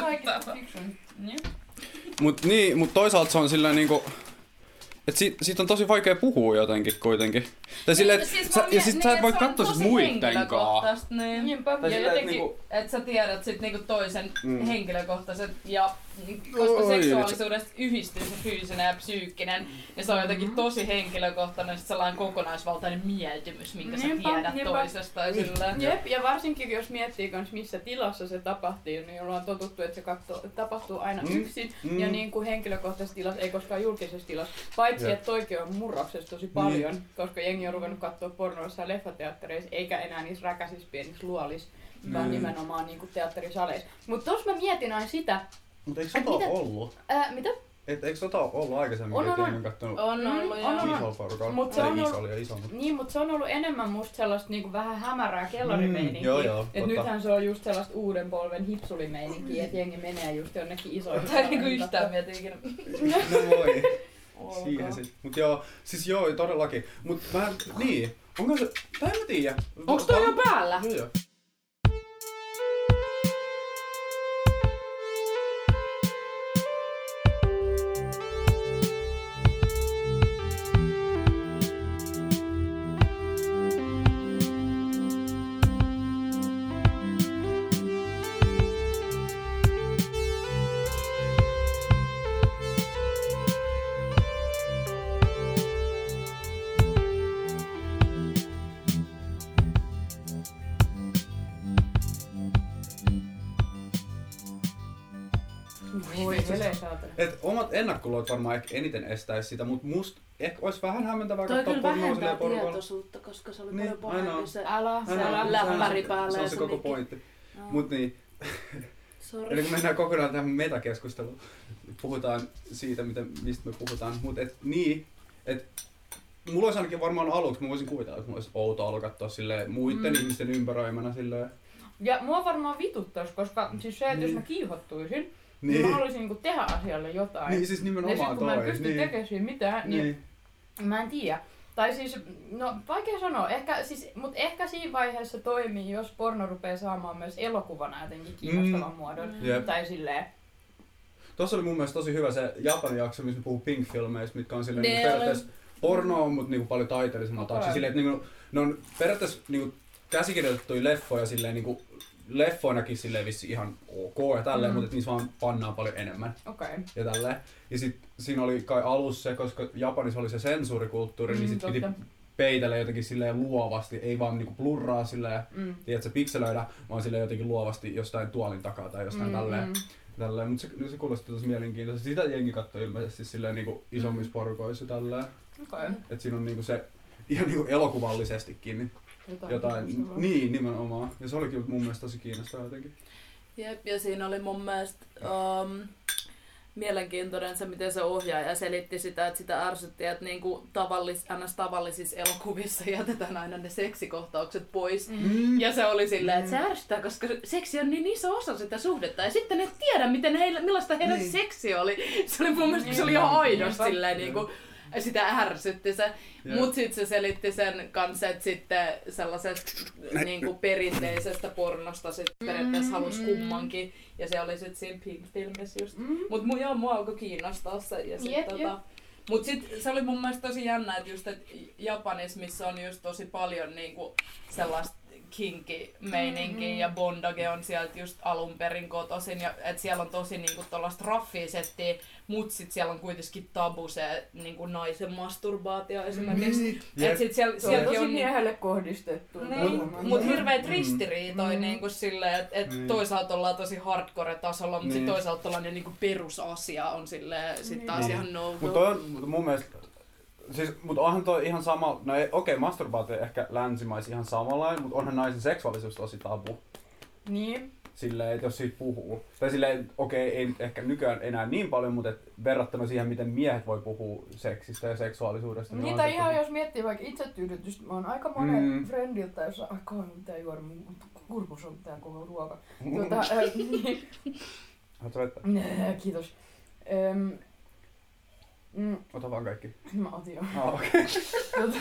Kaikista fiksuin. Niin. Mut niin, mut toisaalta se on silleen niinku... Et siitä, siitä on tosi vaikea puhua jotenkin kuitenkin. Tai silleen, et, Siis sä, mä ja sit niin, sä et et voi katsoa sit tosi muitten kaa. henkilökohtaista, Niin. Niinpä. Tai Ja et jotenkin, niinku- että sä tiedät sit niinku toisen mm. henkilökohtaiset ja koska Oi, seksuaalisuudesta yhdistyy se fyysinen ja psyykkinen, niin se on jotenkin Mhm. tosi henkilökohtainen sit sellainen kokonaisvaltainen mieltymys, minkä sä Niinpä, tiedät niinpä. toisesta ja silleen. Jep, ja varsinkin jos miettii kans missä tilassa se tapahtuu, niin ollaan totuttu, että se katso, tapahtuu aina Mm. yksin. Mm. Ja niin kuin henkilökohtaisessa tilassa, ei koskaan julkisessa tilassa. Paitsi, Jep. että toikin on murroksessa tosi paljon, koska jengi on ruvennut katsoa pornoissa ja leffateattereissa, eikä enää niissä räkäisissä pienissä luolissa, vaan Mm. nimenomaan niin kuin teatterisaleissa. Mutta tos mä mietin aina sitä, Mut eikö sota mitä- ollut? ää, mitä? Et, eikö sota ollut aikaisemmin, On, on, on. kattonut On Mm, ollut on, on. isolla porukalla? Mut se on iso ollut- oli ja iso, mutta... Niin, mutta se on ollut enemmän musta sellaista niinku vähän hämärää kellarimeininkiä. Mm, joo, joo, Et totta. nythän se on just sellaista uuden polven hipsulimeininkiä, että jengi menee just jonnekin isoihin Tai niinku yhtään mietin ikinä. No voi. Olkaa. Siihen sit. Mut joo, siis joo, todellakin. Mut mä, niin. Onko se, tai en mä tiedä. Onks toi jo päällä? Joo, joo. Ennakkoluulot varmaan ehkä eniten estäisi sitä, mut musta ehkä olisi vähän hämmentävää Toi katsoa kyllä pornoa silleen porukalla. tietoisuutta, koska se oli Niin, paljon pahempi se Älä, Se älä. on läppäri päällä Se on se se koko pointti. Mut niin, Sorry. eli kun mennään kokonaan tähän metakeskusteluun, puhutaan siitä, mitä, mistä me puhutaan. Mut et niin, et mulla olisi ainakin varmaan aluksi, mä voisin kuvitella, että mulla olisi outo olo katsoa silleen muiden Mm. ihmisten ympäröimänä silleen. Ja mua varmaan vituttais, koska siis se, että jos Niin. mä kiihottuisin, niin, Niin, mä haluaisin niinku tehdä asialle jotain. niin siis ja sit nimenomaan kun mä en toi. pysty Niin, tekemään siinä mitään, niin, niin. mä en tiedä. Tai siis, no vaikea sanoa, ehkä, siis, mutta ehkä siinä vaiheessa toimii, jos porno rupeaa saamaan myös elokuvana jotenkin kiinnostavan Mm. muodon. Jep. Tai silleen, Tuossa oli mun mielestä tosi hyvä se Japanin jakso, missä ne puhuu Pink-filmeistä, mitkä on silleen niinku oli- periaatteessa pornoa, mutta niinku paljon taiteellisemmalta taakse. Silleen, että niinku, ne on periaatteessa niinku käsikirjoitettuja leffoja silleen niinku leffoinakin silleen vissi ihan ok ja tälleen, Mm. mutta niissä vaan pannaan paljon enemmän okei. Okay. ja tälleen. Ja sit siinä oli kai alussa se, koska Japanissa oli se sensuurikulttuuri, niin Mm, sit piti totta. peitellä jotenkin silleen luovasti, ei vaan niinku blurraa silleen, Mm. tiedätkö, pikselöidä, vaan silleen jotenkin luovasti jostain tuolin takaa tai jostain Mm, tälleen. mm. Tälleen, mutta se, se kuulosti tosi mielenkiintoista. Sitä jengi katsoi ilmeisesti silleen niinku isommissa porukoissa tälleen. Okei. Et siinä on niinku se ihan niinku elokuvallisestikin niin jotain. kiinnostavaa. Niin, nimenomaan. Ja se oli kyllä mun mielestä tosi kiinnostavaa jotenkin. Jep, ja siinä oli mun mielestä um, mielenkiintoinen se, miten se ohjaaja selitti sitä, että sitä ärsytti, että niinku tavallis, ns. tavallisissa elokuvissa jätetään aina ne seksikohtaukset pois. Mm. Ja se oli silleen, että se ärsyttää, koska seksi on niin iso osa sitä suhdetta. Ja sitten ne tiedä, miten heillä, millaista heidän Niin. seksi oli. Se oli mun mielestä, se oli Niinpä, ihan aidosti niinpä. silleen, niin kuin, sitä ärsytti se. Jep. Mut sitten se selitti sen kanssa, että sitten sellaisesta niinku perinteisestä pornosta sit periaatteessa halusi kummankin. Ja se oli sitten siinä Pink-filmissä just. Mm. Mut mu, joo, mua alkoi kiinnostaa se. Ja sit, Jep, tota, jep. Mut sit se oli mun mielestä tosi jännä, että just et Japanissa, missä on just tosi paljon niinku sellaista kinki meininkiä Mm, mm. ja bondage on sieltä just alun perin kotoisin ja et siellä on tosi niinku tollaista raffia settiä, mut sit siellä on kuitenkin tabu se niinku naisen masturbaatio esimerkiksi. Mm. Et sit siellä, Se on tosi on miehelle kohdistettu. niin, Varmaan. mut hirveet Mm. ristiriitoja Mm. niinku silleen, että et Niin. toisaalta ollaan tosi hardcore-tasolla, mutta Niin. sit toisaalta tollanen niinku perusasia on silleen sit taas Niin. ihan no Mutta mun mielestä, siis, mut onhan toi ihan sama, no ei, okei, masturbaatio ehkä länsimais ihan samanlainen, mutta onhan naisen seksuaalisuus tosi tabu. Niin. Silleen, että jos siitä puhuu. Tai silleen, okei, ei nyt ehkä nykyään enää niin paljon, mutta et verrattuna siihen, miten miehet voi puhua seksistä ja seksuaalisuudesta. Niin, tai ihan tosi- jos miettii vaikka itsetyydytystä, mä oon aika monen Mm. friendiltä, jos aika on mitä juoda, mun kurkus on tää koko ruoka. Tuota, äh, niin, Haluatko vettä? Kiitos. Öm, mm, Ota vaan kaikki. mä otin jo. Ah, okei. Tuota,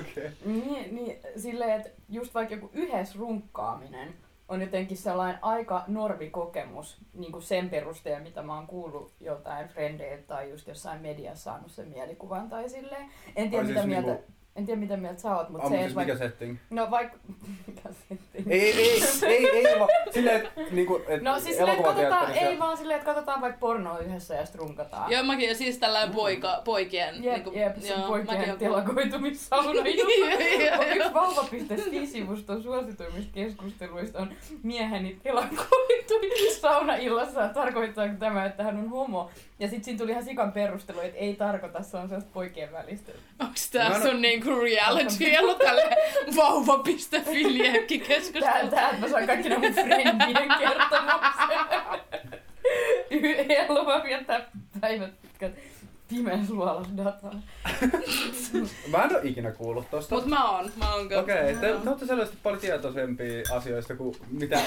Okei. niin, niin, silleen, että just vaikka joku yhdessä runkkaaminen on jotenkin sellainen aika normikokemus niin kuin sen perusteella, mitä mä oon kuullut joltain frendeiltä tai just jossain mediassa saanut sen mielikuvan tai silleen. En tiedä, Ai mitä siis mieltä, niinku- en tiedä mitä mieltä sä oot, mutta se, että siis vaikka... mikä setting? No vaikka... Mikä setting? Ei, ei, ei, ei, ei vaan silleen, että niinku, et No siis silleen, että katsotaan, elokuvateatterissa- ei vaan silleen, että katsotaan vaikka pornoa yhdessä ja strunkataan. Joo, mäkin ja siis tällainen poika, poikien... Jep, niinku, jep, se joo, mäkin poikien telakoitumissauna. Joo. Yksi vauva.fi-sivuston suosituimmista keskusteluista on mieheni telakoitui saunaillassa. Tarkoittaako tämä, että hän on homo? Ja sitten siinä tuli ihan sikan perustelu, että ei tarkoita, se on sellaista poikien välistä. Onks tää Mä en- sun niinku reality ollut tälle vauva.fi liekkikeskustelu? Tää, täältä mä saan kaikki nämä mun friendien kertomuksen. Elva viettää päivät pitkät pimeässä luolassa dataa. Mä en oo ikinä kuullut tosta. Mut mä oon, mä oon. Okei, te, te olette selvästi paljon tietoisempia asioista kuin mitä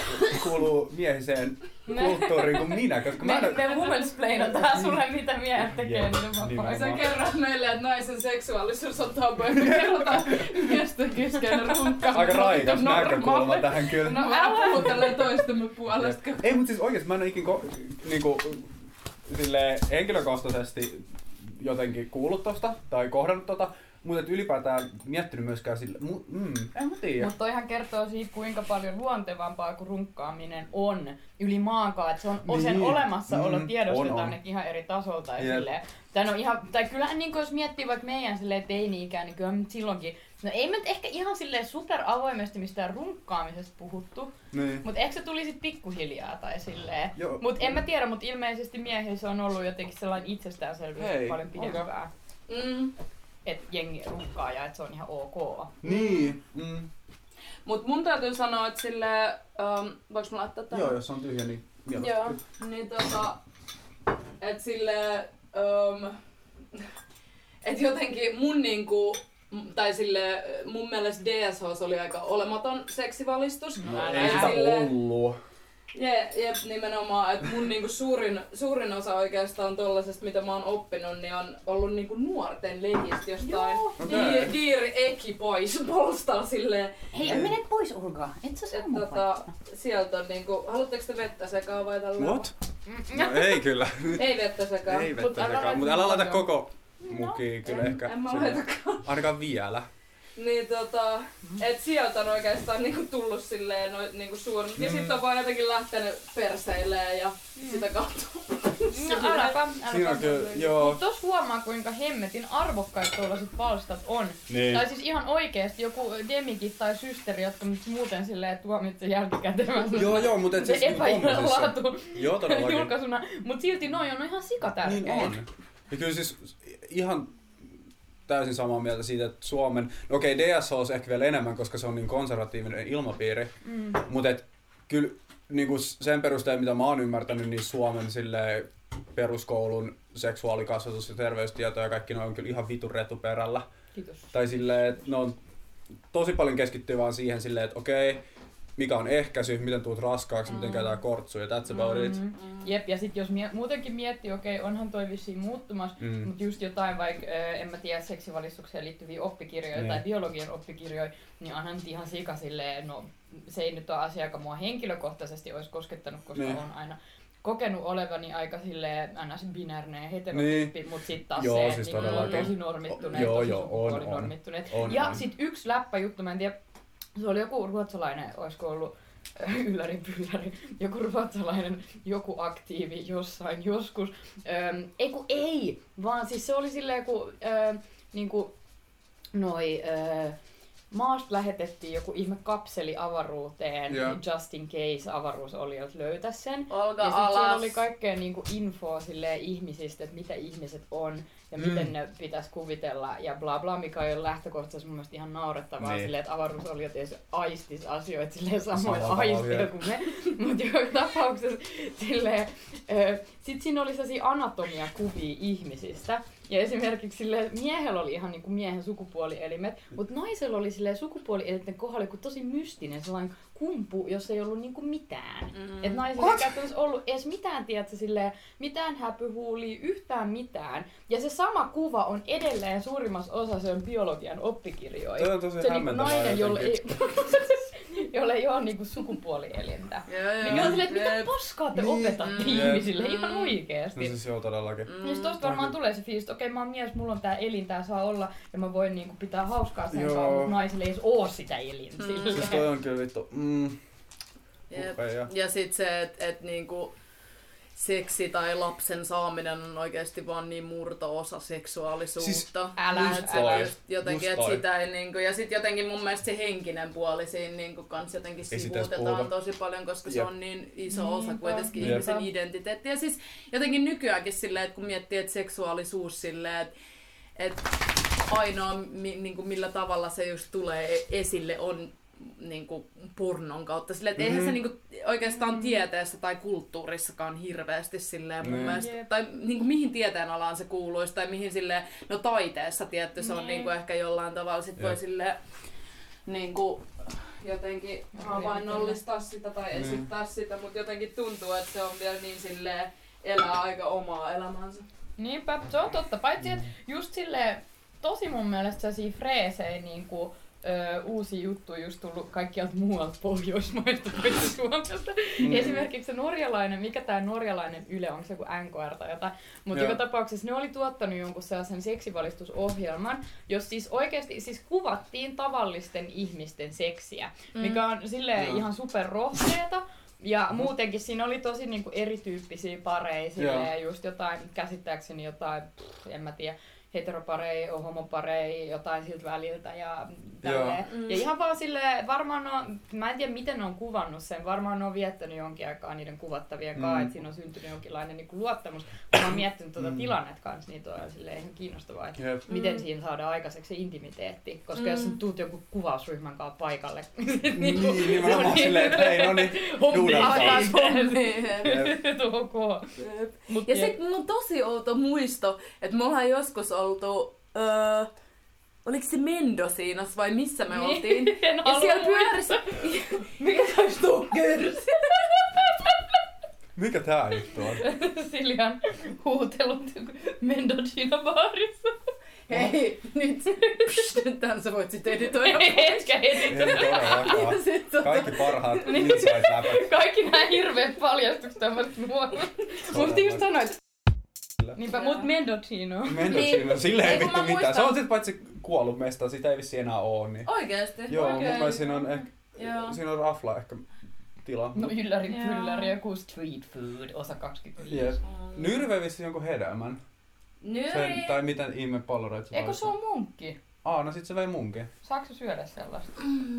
kuuluu miehiseen kulttuuriin kuin minä, koska mä Me, en me womansplainataan sulle, mitä miehet tekee Jep, niiden vapaa Sä kerrot meille, että naisen seksuaalisuus on tabu, ja me kerrotaan miesten kesken runkkaaminen. Aika raikas näkökulma tähän kyllä. No Mä älä! puhun tälleen toistemme puolesta. Ei, mutta siis oikeesti mä en ole ikin ko- niinku, silleen henkilökohtaisesti jotenkin kuullut tosta tai kohdannut tota, mutta et ylipäätään miettinyt myöskään sille, mu, mm, en mä tiedä. Mutta toihan kertoo siitä, kuinka paljon luontevampaa kuin runkkaaminen on yli maankaan. Että se on niin. sen olemassaolo Mm, tiedostetaan on, on. ihan eri tasolta. Ja Jep. silleen, tai, no ihan, tai kyllähän niin jos miettii vaikka meidän silleen teini-ikää, niin kyllä silloinkin, no ei me nyt ehkä ihan silleen super avoimesti mistään runkkaamisesta puhuttu, Niin. mutta ehkä se tuli sit pikkuhiljaa tai silleen. Mutta en mä tiedä, mutta ilmeisesti miehillä se on ollut jotenkin sellainen itsestäänselvyys Hei, paljon pidempään. Mm. Että jengi runkkaa ja että se on ihan ok. Niin. Mm. Mut mun täytyy sanoa, että sille, um, voiko mä laittaa tähän? Joo, jos on tyhjä, niin mieluusti. Joo, niin tota, et sille, um, et jotenkin mun niinku, tai sille mun mielestä DSH oli aika olematon seksivalistus. No, älä. ei sitä Silleen- ollut. Je, jep, nimenomaan, että mun niinku suurin, suurin osa oikeastaan tollasesta, mitä mä oon oppinut, niin on ollut niinku nuorten lehdistä jostain Joo. Okei. Di- Diiri Eki pois polstaa silleen, Hei, mene pois Olga, et sä saa tota, sieltä on niinku, haluatteko te vettä sekaan vai tällä What? No, ei kyllä. Ei vettä sekaan. ei vettä älä sekaan. Mutta älä laita paljon. Koko mukia kyllä en, ehkä. En mä laitakaan. Ainakaan vielä. Niin tota, et sieltä on oikeastaan niinku tullut silleen noit niinku suurin. Ja Mm. sitten on vaan jotenkin lähtenyt perseilee ja sitä kautta. No äläpä, äläpä. Siinä on kyllä, joo. Mut tos huomaa kuinka hemmetin arvokkaita tuollaiset palstat on. Niin. Tai siis ihan oikeesti joku demikit tai systeri, jotka nyt muuten silleen tuomitse jälkikäteen. Joo, joo, mutta et Se siis epäilen tommosessa- laatu Joo, todellakin. julkaisuna. Mut silti noi on ihan sikatärkeitä. Niin on. Ja kyllä siis ihan täysin samaa mieltä siitä, että Suomen, no okei DSH on ehkä vielä enemmän, koska se on niin konservatiivinen ilmapiiri, Mm. mutta et, kyllä niin kuin sen perusteella, mitä mä oon ymmärtänyt, niin Suomen sille peruskoulun seksuaalikasvatus ja terveystieto ja kaikki ne on kyllä ihan vitun retuperällä. Kiitos. Tai silleen, että ne on tosi paljon keskittyy vaan siihen silleen, että okei, mikä on ehkäisy, miten tuut raskaaksi, miten Mm. käytetään kortsuja, that's about it. Mm. Jep, ja sit jos mie- muutenkin miettii, okei, onhan toi vissiin muuttumassa, Mm. Mutta just jotain vaikka, ö, en mä tiedä, seksivalistukseen liittyviä oppikirjoja Niin. tai biologian oppikirjoja, niin onhan nyt ihan sika silleen, no se ei nyt ole asia, joka mua henkilökohtaisesti olisi koskettanut, koska Niin. olen aina kokenut olevani aika silleen ns. binäärinen ja heterotyyppi, niin. mutta sitten taas Joo, se, että siis on todellakin. tosi normittuneet, Joo, tosi joo, on. On, ja on. sitten yksi läppäjuttu, mä en tiedä, se oli joku ruotsalainen, olisiko ollut ylläri pylläri, joku ruotsalainen, joku aktiivi jossain joskus. Öm, ei kun ei, vaan siis se oli silleen, kun ö, niinku, noi, ö, maasta lähetettiin joku ihme kapseli avaruuteen, Joo. just in case avaruusolijat löytä sen. Olga Ja sitten siellä oli kaikkea niinku infoa silleen ihmisistä, että mitä ihmiset on ja Mm. miten ne pitäisi kuvitella ja bla bla, mikä on jo lähtökohtaisesti mun mielestä ihan naurettavaa Niin. silleen, että avaruusolijat ei aistis asioita silleen samoin aisteilla joo. kuin me. Mutta joka tapauksessa silleen, ö, sit siinä oli sellaisia anatomiakuvia ihmisistä. Ja esimerkiksi sille miehellä oli ihan niinku miehen sukupuolielimet, mutta naisella oli sille sukupuolielinten kohdalla joku tosi mystinen sellainen kumpu, jossa ei ollut niinku mitään. Mm. Et naisella ei käytännössä ollut edes mitään, tiedätkö, silleen, mitään häpyhuulia, yhtään mitään. Ja se sama kuva on edelleen suurimmassa osassa on biologian oppikirjoja. Toi on tosi se niinku nainen, jolla ei... jolla ei ole niinku sukupuolielintä. Mikä on silleen, että mitä paskaa te Niin. opetatte Mm. ihmisille ihan Mm. oikeesti. No siis joo todellakin. Mm. Niin tosta varmaan tulee se fiilis, että okei mä oon mies, mulla on tää elin, tää saa olla ja mä voin niinku pitää hauskaa sen kanssa, mutta naisille ei edes oo sitä elintä. Mm. Siis toi on kyllä vittu. Mm. Ja sit se, että et niinku seksi tai lapsen saaminen on oikeasti vaan niin murto-osa seksuaalisuutta. Siis älä, just Se toi, just jotenkin, just että sitä ei niinku, ja sitten jotenkin mun mielestä se henkinen puoli siinä niinku kans jotenkin Ei sivuutetaan tosi paljon, koska se Jep. on niin iso osa Niinpä. kuitenkin Jep. ihmisen identiteettiä. Ja siis jotenkin nykyäänkin silleen, että kun miettii, että seksuaalisuus silleen, että että ainoa mi, niinku, millä tavalla se just tulee e- esille on niinku, pornon kautta. Silleen, että eihän se Mhm. niinku, oikeastaan tieteessä tai kulttuurissakaan hirveästi silleen mun Niin. mielestä, Jep. tai niinku, mihin tieteenalaan se kuuluisi, tai mihin silleen, no taiteessa tietty se on Niin. niinku, ehkä jollain tavalla sit voi silleen niinku, jotenkin havainnollistaa sitä tai Niin. esittää sitä, mutta jotenkin tuntuu, että se on vielä niin silleen, elää aika omaa elämänsä. Niinpä, se on totta. Paitsi, että just silleen, tosi mun mielestä sellaisia freesejä niinku, ö, uusi juttu just tullut kaikkialta muualta Pohjoismaista paitsi Suomesta. Mm. Esimerkiksi se norjalainen, mikä tämä norjalainen Yle, onko se joku NKR tai jotain, mutta joka tapauksessa ne oli tuottanut jonkun sellaisen seksivalistusohjelman, jos siis oikeasti siis kuvattiin tavallisten ihmisten seksiä, mm. mikä on silleen Joo. ihan super rohkeeta. Ja muutenkin siinä oli tosi niinku erityyppisiä pareja, silleen just jotain, käsittääkseni jotain, pff, en mä tiedä, heteropareja, homopareja, jotain siltä väliltä ja tälleen. Joo. Ja ihan vaan silleen, varmaan on, mä en tiedä miten ne on kuvannut sen, varmaan ne on viettänyt jonkin aikaa niiden kuvattavien kanssa, Mm. että siinä on syntynyt jonkinlainen niinku luottamus. Kun mä oon miettinyt tuota Mm. tilannetta kanssa, niin toi on silleen ihan kiinnostavaa, että Jep. miten Mm. siinä saadaan aikaiseksi se intimiteetti. Koska Mm. jos sä tuut joku kuvausryhmän kanssa paikalle, Niin, nimenomaan silleen, että hei, no niin, duunataan. Hommi Hommiin. Jep. ok. Mut Ja jep. sitten mulla on tosi outo muisto, että me ollaan joskus oltu, öö, oliko se Mendocinas vai missä me oltiin? En Ja siellä pyörisi... Mikä se olisi Stalkers? Mikä tää juttu on? Siljan huutelut Mendocina baarissa. Hei, nyt, pst, tän sä voit sit editoida. Etkä sit tota, Kaikki parhaat insight läpät. Kaikki nämä hirveät paljastukset tämmöiset nuoret. Mutta just sanoit. Niinpä, mut Mendocino. Mendocino, silleen ei Ei, vittu mitään. Se muistan- on sit paitsi kuollut mesta, sitä ei vissi enää oo. Niin. Oikeesti? Joo, mun mielestä siinä on, ehkä, Joo. siinä on rafla ehkä tila. No ylläri Joo. pylläri, joku street food, osa 25. Jep. Nyrve vissi jonkun hedelmän. Nyri. Sen, tai miten ihme palloreita se Eikö se on munkki? Aa, no sit se vei munkin. Saatko syödä sellaista?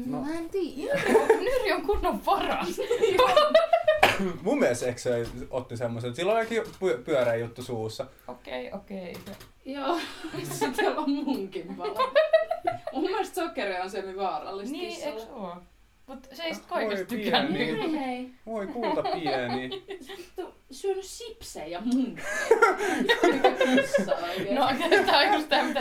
No. Mä en tiedä. Nyri on kunnon paras. Mun mielestä eikö se otti semmoisen, että sillä oli jokin py- pyöreä juttu suussa. Okei, okei. Joo, sitten on munkin pala. Mun mielestä sokeri on semi vaarallista Niin, kissalle. eiks oo? Mut se ei sit Voi kaikesta pieni. tykännyt. Hei hei. Voi kulta pieni. Tu- syönyt sipsejä munkkeja. Mikä kissa oikeesti? No, tää on just tää, mitä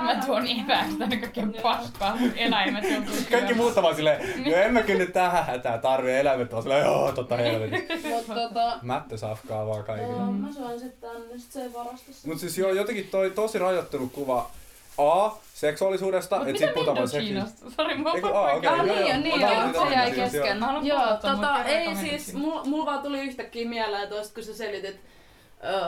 mä tuon evääksi tänne kaikkea paskaa. Eläimet joutuu Kaikki muut on vaan silleen, no en mä kyllä nyt tähän hätää tarvii eläimet on silleen, joo, totta helvetin. Mut tota... Mättö safkaa vaan kaikille. Joo, mä syön sit tänne, sit se ei varastossa. Mut siis joo, jotenkin toi tosi rajoittunut kuva A, seksuaalisuudesta, Mut et mitä sit puhutaan vaan seksistä. Sori, mä oon Eiku, pakko aa, okei, Ah, niin, joo. niin, joo, se jäi kesken. Mä haluan Joo, palata, tota, ei siis, mulla mul vaan tuli yhtäkkiä mieleen tosta, kun sä selitit,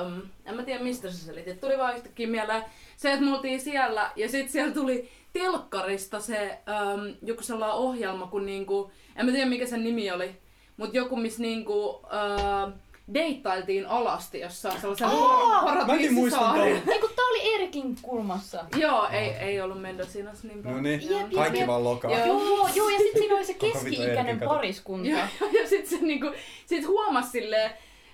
um, en mä tiedä mistä sä selitit, tuli vaan yhtäkkiä mieleen se, että me oltiin siellä ja sit siellä tuli telkkarista se um, joku sellainen ohjelma, kun niinku, en mä tiedä mikä sen nimi oli, mut joku missä niinku uh, deittailtiin alasti jossain! Mäkin muistan paratiisisaarella. Ei kun tää oli Erikin kulmassa. Joo, ei, ei ollut Mendocinas niin No niin, Jep, kaikki jep. vaan lokaa. Joo. Joo, joo, ja sit siinä oli se keski-ikäinen Erikin kato. pariskunta. Ja, ja sit se niinku, sit huomasi silleen,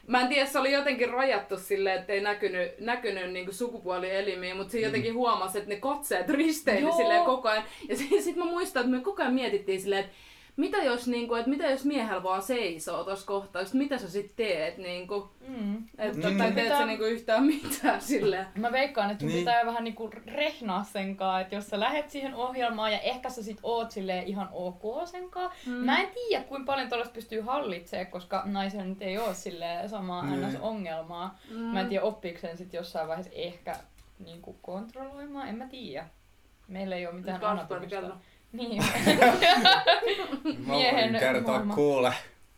mä en tiedä, se oli jotenkin rajattu silleen, että ei näkynyt, näkynyt niinku sukupuolielimiä, mutta se jotenkin huomasi, että ne katseet risteili Joo. silleen koko ajan. Ja sit, sit mä muistan, että me koko ajan mietittiin silleen, että mitä jos, niinku, että mitä jos miehellä vaan seisoo tuossa kohtaa, sit mitä sä sit teet, niinku, Mm. että, Mm. tai teet sä Mitä- niinku yhtään mitään silleen. Mä veikkaan, että sun Niin. pitää vähän niinku rehnaa sen kanssa, että jos sä lähet siihen ohjelmaan ja ehkä sä sit oot silleen ihan ok sen kanssa. Mm. Mä en tiedä, kuinka paljon tuollaista pystyy hallitsemaan, koska naisella nyt ei oo silleen samaa Niin. ns. ongelmaa. Mm. Mä en tiedä, oppiiko sen sit jossain vaiheessa ehkä niinku kontrolloimaan, en mä tiedä. Meillä ei ole mitään anatomista. Niin. Mä Miehen voin kertoa maailma. kuule.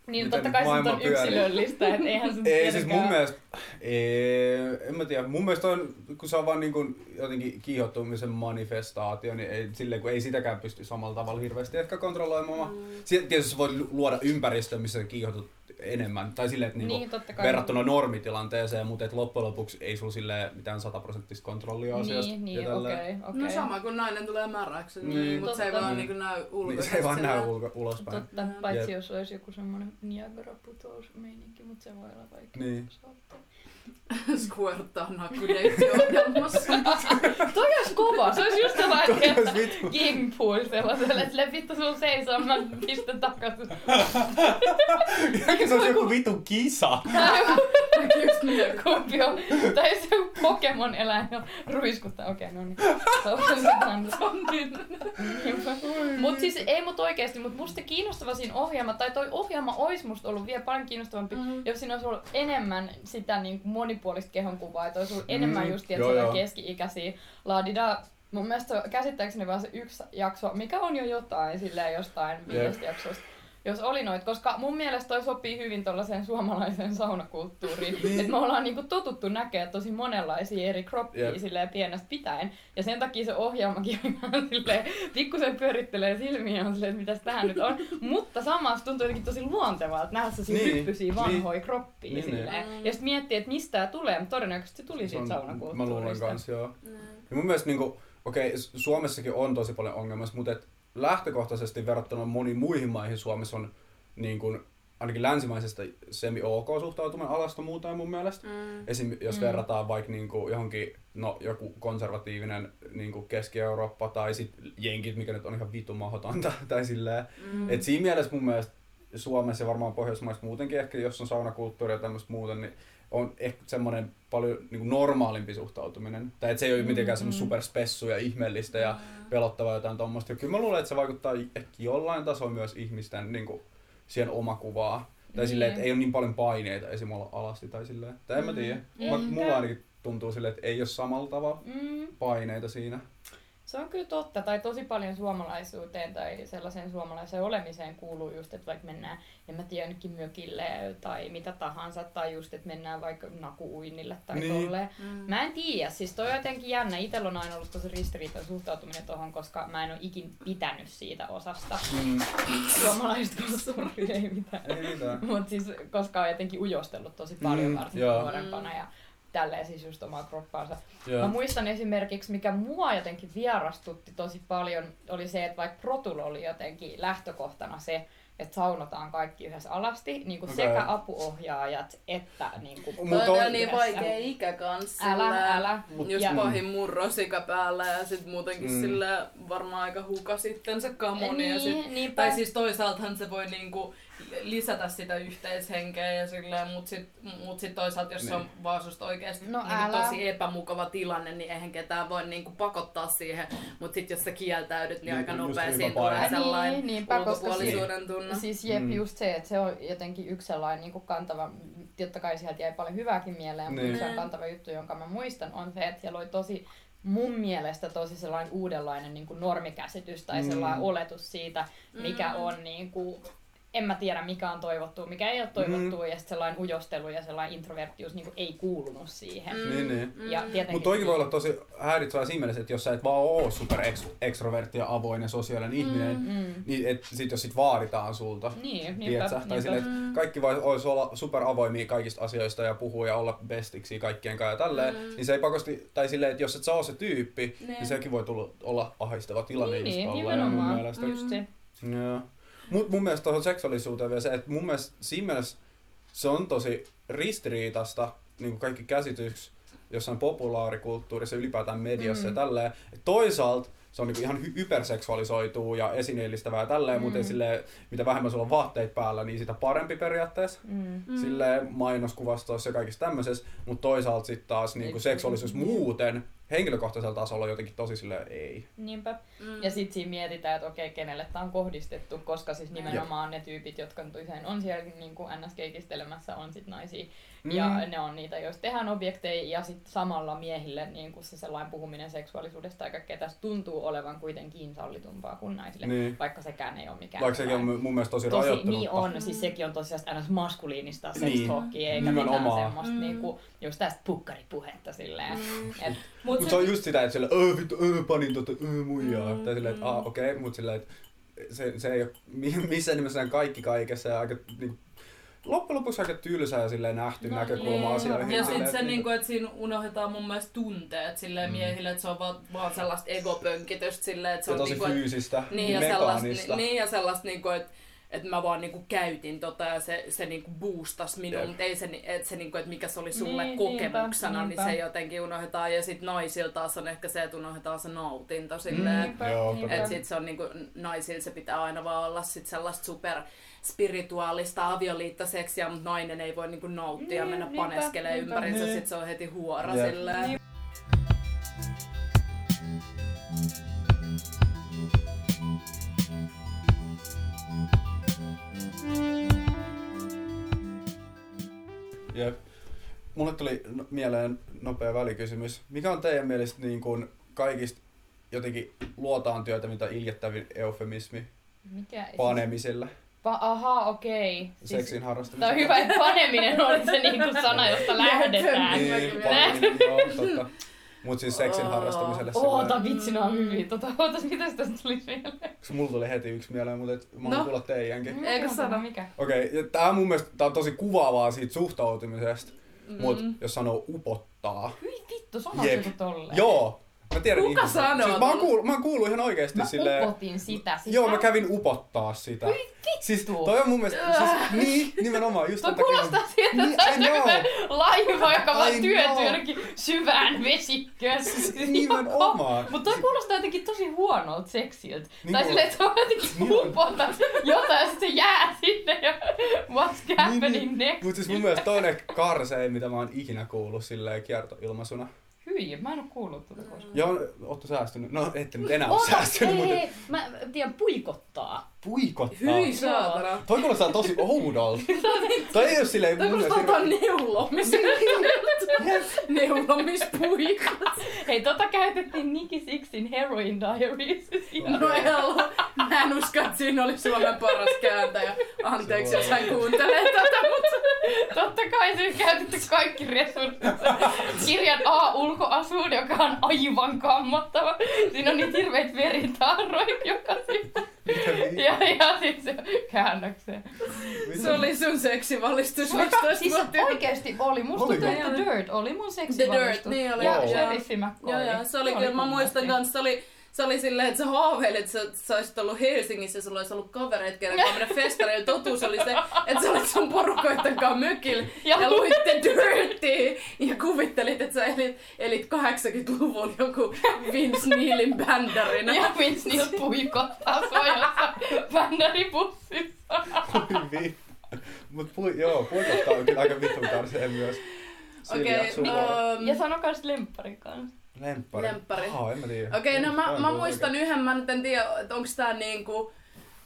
Niin, totta kai se on yksilöllistä, että eihän se Ei siis mun mielestä, ei, en mä tiedä, mun mielestä on, kun se on vaan niin kuin jotenkin kiihottumisen manifestaatio, niin ei, silleen, kun ei sitäkään pysty samalla tavalla hirveästi ehkä kontrolloimaan. Mm. Tietysti sä voit lu- luoda ympäristön, missä sä kiihotut enemmän, tai silleen, että niinku, Niin, totta kai. verrattuna normitilanteeseen, mutta et loppujen lopuksi ei sulla silleen mitään sataprosenttista kontrollia asiasta. Niin, ja niin, tälleen. okei, okei. No sama kuin nainen tulee märäksi, Niin. niin, mutta se ei vaan Niin. niinku näy Niin, ulkoisesti. se ei vaan näy ulko, ulospäin. Totta, paitsi Jep. jos olisi joku semmoinen Niagara-putousmeininki, mutta se voi olla vaikea. Niin. saattaa. Squirttaa nakkudeittioohjelmassa. Toi olisi kova, se olisi just sellainen, Toi että olisi vittu. Gimpool sellaiselle, että vittu sun seisoo, mä pistän takaisin. Ehkä se olisi joku vitun kisa. Just niin. Kumpi on, tai se on Pokemon-eläin ja ruiskuttaa, okei, okay, no niin. Se on nyt. Mut siis ei mut oikeesti, mut musta kiinnostava siinä ohjelma, tai toi ohjelma ois musta ollut vielä paljon kiinnostavampi, Mhm. jos siinä olisi ollut enemmän sitä niin kuin monipuolista kehonkuvaa, että olisi ollut enemmän Mm, just joo, tietysti joo. keski-ikäisiä laadida. Mun mielestä se on käsittääkseni vaan se yksi jakso, mikä on jo jotain silleen jostain viidestä jaksosta. Jos oli noit, koska mun mielestä toi sopii hyvin tuollaiseen suomalaiseen saunakulttuuriin. Niin. että me ollaan niinku totuttu näkemään tosi monenlaisia eri kroppia Jep. silleen pienestä pitäen. Ja sen takia se ohjelmakin on silleen, pikkusen pyörittelee silmiä ja on silleen, että mitäs tää nyt on. Mutta samassa tuntuu jotenkin tosi luontevalta nähdä sellaisia Niin, hyppysiä vanhoja kroppia Niin, silleen. niin. Ja sitten miettii, että mistä tää tulee, mutta todennäköisesti se tuli Se siitä saunakulttuurista. Mä luulen kans, joo. Niin. Ja mun mielestä niinku, okei, S- Suomessakin on tosi paljon ongelmia, mutta et lähtökohtaisesti verrattuna moniin muihin maihin Suomessa on niin kuin, ainakin länsimaisesta semi-ok suhtautuminen alasta muuta mun mielestä. Mm. Esim. jos Mm. verrataan vaikka niinku johonkin, no joku konservatiivinen niinku Keski-Eurooppa tai sit jenkit, mikä nyt on ihan vitu mahdotonta, tai silleen. Mm. Mm. Et siinä mielessä mun mielestä Suomessa ja varmaan Pohjoismaissa muutenkin ehkä, jos on saunakulttuuri ja tämmöistä muuten, niin on ehkä semmoinen paljon niin normaalimpi suhtautuminen. Tai että se ei ole mitenkään semmoista superspessu ja ihmeellistä ja pelottavaa jotain tuommoista. Ja kyllä mä luulen, että se vaikuttaa ehkä jollain tasolla myös ihmisten niin kuin, siihen omakuvaa. Tai Niin. silleen, että ei ole niin paljon paineita esim. olla alasti tai silleen. Tai en mä tiedä. Ei Mä, niinkään. mulla ainakin tuntuu silleen, että ei ole samalla tavalla Mm. paineita siinä. Se on kyllä totta, tai tosi paljon suomalaisuuteen tai sellaiseen suomalaiseen olemiseen kuuluu just, että vaikka mennään, en mä tiedä, jonnekin mökille tai mitä tahansa, tai just, että mennään vaikka nakuuinnille tai Niin. tolleen. Mm. Mä en tiedä, siis toi on jotenkin jännä. Itellä on aina ollut tosi ristiriitainen suhtautuminen tohon, koska mä en ole ikin pitänyt siitä osasta. Mm. Suomalaista kulttuuria ei mitään. Ei mitään. Mutta siis, koska on jotenkin ujostellut tosi paljon, Mm, mm, varsinkin nuorempana ja tälleen siis just omaa kroppaansa. Mä Joo. muistan esimerkiksi, mikä mua jotenkin vierastutti tosi paljon, oli se, että vaikka Protulla oli jotenkin lähtökohtana se, että saunotaan kaikki yhdessä alasti, niin kuin Okei. sekä apuohjaajat että niin kuin Mut on- niin vaikea ikä kanssa. Älä, älä. Just Ja- pahin murrosika päällä ja sit muutenkin Mm. sillä varmaan aika huka sitten se kamoni. ja sit, Niin, niinpä. tai siis toisaaltahan se voi niinku lisätä sitä yhteishenkeä ja silleen, mut sit, mut sit toisaalta jos se on Niin. vaan susta oikeesti No niinku älä. tosi epämukava tilanne, niin eihän ketään voi niinku pakottaa siihen. Mut sit jos sä kieltäydyt, niin Niin, aika nopea hyvä siinä tulee Niin, sellainen niinpä, koska ulkopuolisuuden tunne. Siis jep, Mm. mm. just se, että se on jotenkin yksi sellainen niin kuin kantava, totta kai sieltä jäi paljon hyvääkin mieleen, mutta Niin. yksi sellainen kantava juttu, jonka mä muistan, on se, että siellä oli tosi mun mielestä tosi sellainen uudenlainen niin kuin normikäsitys tai Mm. sellainen oletus siitä, mikä Mm. on niin kuin, en mä tiedä mikä on toivottu, mikä ei ole toivottu, mm. ja sitten sellainen ujostelu ja sellainen introverttius niin ei kuulunut siihen. Mm. Niin, niin. Ja tietenkin... Mutta toikin voi olla tosi häiritsevää siinä mielessä, että jos sä et vaan oo super ekstrovertti ja avoin ja sosiaalinen ihminen, Mm. niin et sit jos sit vaaditaan sulta, Niin, niinpä. Tai silleen, että kaikki voi olisi olla super avoimia kaikista asioista ja puhua ja olla bestiksi kaikkien kanssa ja tälleen, Mm. niin se ei pakosti, tai silleen, että jos et sä oo se tyyppi, niin, Niin. sekin voi tulla, olla ahistava tilanne Niin, just niin, nimenomaan. mun mielestä. Just se. Joo. Mut mun mielestä tuohon seksuaalisuuteen vielä se, että mun mielestä siinä mielessä se on tosi ristiriitasta, niin kuin kaikki käsitys jossain populaarikulttuurissa ylipäätään mediassa Mm. ja tälleen. Et toisaalta se on niinku ihan hy- hyperseksuaalisoituu ja esineellistävää ja tälleen, Mm. mutta silleen, mitä vähemmän sulla on vaatteita päällä, niin sitä parempi periaatteessa. Mm. Mm. Silleen mainoskuvastoissa ja kaikissa tämmöisessä, mutta toisaalta sitten taas niinku Eikö- seksuaalisuus muuten henkilökohtaisella tasolla jotenkin tosi silleen ei. Niinpä. Mm. Ja sitten siinä mietitään, että okei, kenelle tämä on kohdistettu, koska siis nimenomaan ne tyypit, jotka nyt usein on siellä niin kuin NS-keikistelemässä, on sit naisia. Mm. Ja ne on niitä, joista tehdään objekteja, ja sitten samalla miehille niin kuin se sellainen puhuminen seksuaalisuudesta ja kaikkea tästä tuntuu olevan kuitenkin sallitumpaa kuin naisille, Niin. vaikka sekään ei ole mikään Vaikka sekin on mun mielestä tosi, Tosi, rajoittunutta. niin on, siis sekin on tosiaan ns. maskuliinista Niin. sex-talkia, eikä Nimenomaan. mitään semmoista Mm. niinku, just tästä pukkaripuhetta silleen. Mm. Et, Mut Mutta se on just sitä, että sillä, öö vittu, öö panin tota, öö muijaa. Mm, Tai silleen, että aa okei, okay, mutta silleen, että se, se ei ole mi- missään nimessä kaikki kaikessa ja aika niin, loppujen lopuksi aika tylsää silleen nähty No näkökulma niin. asioihin. Ja sitten se, että niinku, että siinä unohdetaan mun mielestä tunteet silleen Mm. miehille, että se on vaan, vaan sellaista egopönkitystä silleen, että se ja on tosi niinku, et- fyysistä, niin, ja sellaista, mekaanista. niin, ja sellaista niinku, että että mä vaan niinku käytin tota ja se, se niinku boostas minua, Jep. mutta ei se, et se niinku, että mikä se oli sulle Niin, kokemuksena, niinpä, niin se jotenkin unohdetaan. Ja sit naisilta taas on ehkä se, että unohdetaan se nautinto silleen. Niinpä. Että sit se on niinku, naisilla se pitää aina vaan olla sit sellaista super spirituaalista avioliittoseksiä, mutta nainen ei voi niinku nauttia ja Niin, mennä niinpä, ympärinsä, Niin. sit se on heti huora Jep. silleen. Niin. Jep. Mulle tuli no- mieleen nopea välikysymys. Mikä on teidän mielestä niin kuin kaikista jotenkin luotaan työtä, mitä iljettävin eufemismi Mikä? Siis, panemiselle, pa, aha, okei. Siis, seksin Tää harrastamiselle? on hyvä, että paneminen on se niinku sana, josta lähdetään. Niin. Paneminen, joo, totta. Mut siis seksin Oh. harrastamiselle Oota, silleen- vitsi, nää on hyviä. Tota, ootas, mitä tästä tuli mieleen? Koska mulla tuli heti yksi mieleen, mutta et, mä No. no. kuulla teidänkin. Mikä Eikö sano? tämä, Mikä? Okei, okay, tää on mun mielestä tää on tosi kuvaavaa siitä suhtautumisesta, Mm. mut jos sanoo upottaa. Hyi vittu, joku tolleen. Joo, mä tiedän Kuka ihmisiä. sanoo Siis mä oon kuullut, mä oon kuullut ihan oikeesti Mä silleen... upotin sitä. Siis Joo, mä kävin upottaa sitä. Siis toi on mun mielestä, siis, niin, nimenomaan, just Toi kuulostaa siltä, Niin, että I se on laiva, joka vaan työntyy jonnekin syvään vesikköön. Nimenomaan. Mutta toi kuulostaa jotenkin tosi huonolta seksiltä. Niin tai silleen, että sä jotenkin Niin on. upotat jotain ja sitten se jää sinne ja what's happening next. Mut siis mun mielestä toi on ehkä karsein, mitä mä oon ikinä kuullut silleen kiertoilmaisuna. Hyi, mä en oo kuullut tuota koskaan. Ja on, ootte säästynyt? No ette nyt enää oo säästynyt, mutta hei, mä tiedän puikottaa. puikottaa. Hyi saatana. Toi kuulostaa tosi oudolta. toi ei oo silleen Toi mun kuulostaa tuon neulomis. Neulomispuikot. Hei, tota käytettiin Nicky Sixin Heroin Diaries. No ei ollut. Mä en usko, että siinä oli Suomen paras kääntäjä. Anteeksi, jos hän kuuntelee tätä, mutta... Totta kai siinä käytetty kaikki resurssit. Kirjan A ulkoasuun, joka on aivan kammottava. Siinä on niitä hirveitä veritarroja joka vi- Ja, ja sit se käännökseen. mitä- Se oli sun seksivalistus 15 Siis oikeesti oli. Musta Oliko? tuntuu, että The Dirt oli mun The seksivalistus. Dirt, niin oli. Ja. Sheriffi McCoy. Joo, joo, se oli kyllä, mä muistan kanssa, se oli, se oli silleen, että sä haaveilit, että sä, sä olisit ollut Helsingissä ja sulla olisi ollut kavereita, kenen kanssa mennä festareille. Totuus oli se, että sä olit sun porukoitten kanssa mökillä Ja ja, luitte Dirty ja kuvittelit, että sä elit, elit 80-luvulla joku Vince Neilin bändärina. Ja Vince Neil puikottaa sua jossain vittu. Mut pui, joo, puikottaa on kyllä aika vitun karseen myös. Okei, on um, Ja sano kans lempparin kanssa. Lemppari. lemppari. Aa, en mä tiedä. Okei, no mä, mä muistan oikein. yhden, mä nyt en tiedä, että onko tää niinku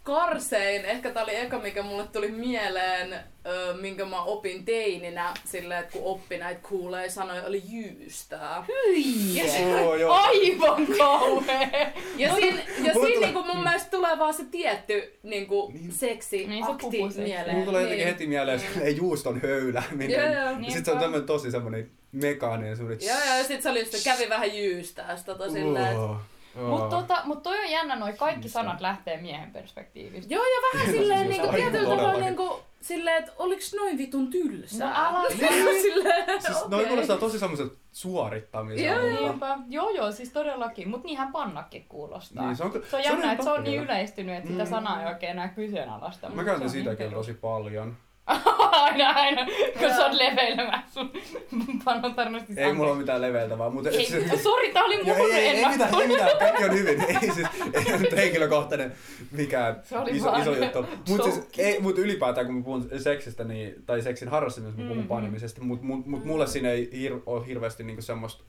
karsein, ehkä tää oli eka, mikä mulle tuli mieleen, ö, minkä mä opin teininä, silleen, että kun oppi näitä kuulee sanoja, oli jyystää. Hyi! Joo, joo. Aivan kauhea! Ja siinä, ja siinä niinku mun mielestä tulee vaan se tietty niinku, Niin. seksi Niin, se akti mieleen. Mulla tulee jotenkin Niin. heti mieleen se juuston höylääminen. Joo, joo. Ja sit se on tämmönen tosi semmonen mekaaninen suuri. Joo, joo, ja sit se oli just, kävi vähän jyystää sitä tota silleen, että Oh, joo. Mut, tota, mut toi on jännä, noi kaikki sanat lähtee miehen perspektiivistä. Joo, ja vähän silleen niinku tietyllä tavalla niinku silleen, että oliks noin vitun tylsää? No älä silleen, Siis okei. noin kuulostaa tosi semmoiset suorittamisia. Joo, mutta- Niinpä. Joo joo, siis todellakin. Mut niinhän pannakin kuulostaa. Niin, se on, Se on jännä, että se on niin yleistynyt, että sitä Mm. sanaa ei oikein enää kyseenalaista. Mä mutta käytän perus. tosi paljon. aina, aina, kun sä oot leveilemässä sun panotarnosti Ei mulla ole mitään leveiltävää, mutta... Ei, se- sori, tää oli mun ei, ei, ei, mitään, ei mitään, kaikki on hyvin. Ei siis, ei ole nyt henkilökohtainen mikään iso, vaan iso juttu. Mutta siis, ei, mut ylipäätään kun mä puhun seksistä, niin, tai seksin harrastamisesta, mä puhun Mhm. panemisesta, mutta mut, mut mulle siinä ei hir, ole hirveästi niinku semmoista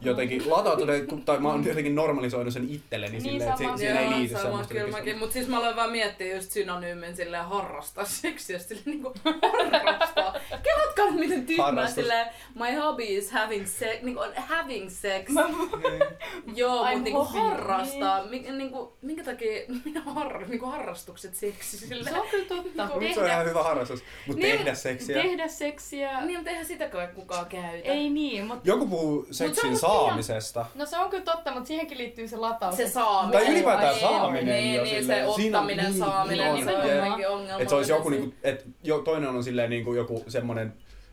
jotenkin latautunut, tai mä oon jotenkin normalisoinut sen itselleni Niin, silleen, että siihen ei liity semmoista. kyllä mäkin. Mut siis mä aloin vaan miettiä just synonyymin silleen harrastaa seksiä, silleen niinku harrastaa. Kelatkaa nyt miten tyhmää silleen, my hobby is having sex, niinku on having sex. Mä, Niin. Joo, Ai, mut niinku hobby. harrastaa. Mik, niinku, minkä takia minä har, niinku harrastukset seksi silleen? se on kyllä totta. Mut se on ihan hyvä harrastus. Mutta Niin, tehdä seksiä. Tehdä seksiä. Niin, mutta eihän sitäkään kukaan käytä. Ei niin, mutta Joku puhuu se seksin on saamisesta. No se on kyllä totta, mutta siihenkin liittyy se lataus. Se saaminen. Tai ylipäätään Niin, saaminen Niin, jo niin, se ottaminen, niin, saaminen, niin niin, se on, jotenkin ongelma. Että se olisi joku niinku, et jo, toinen on silleen niinku joku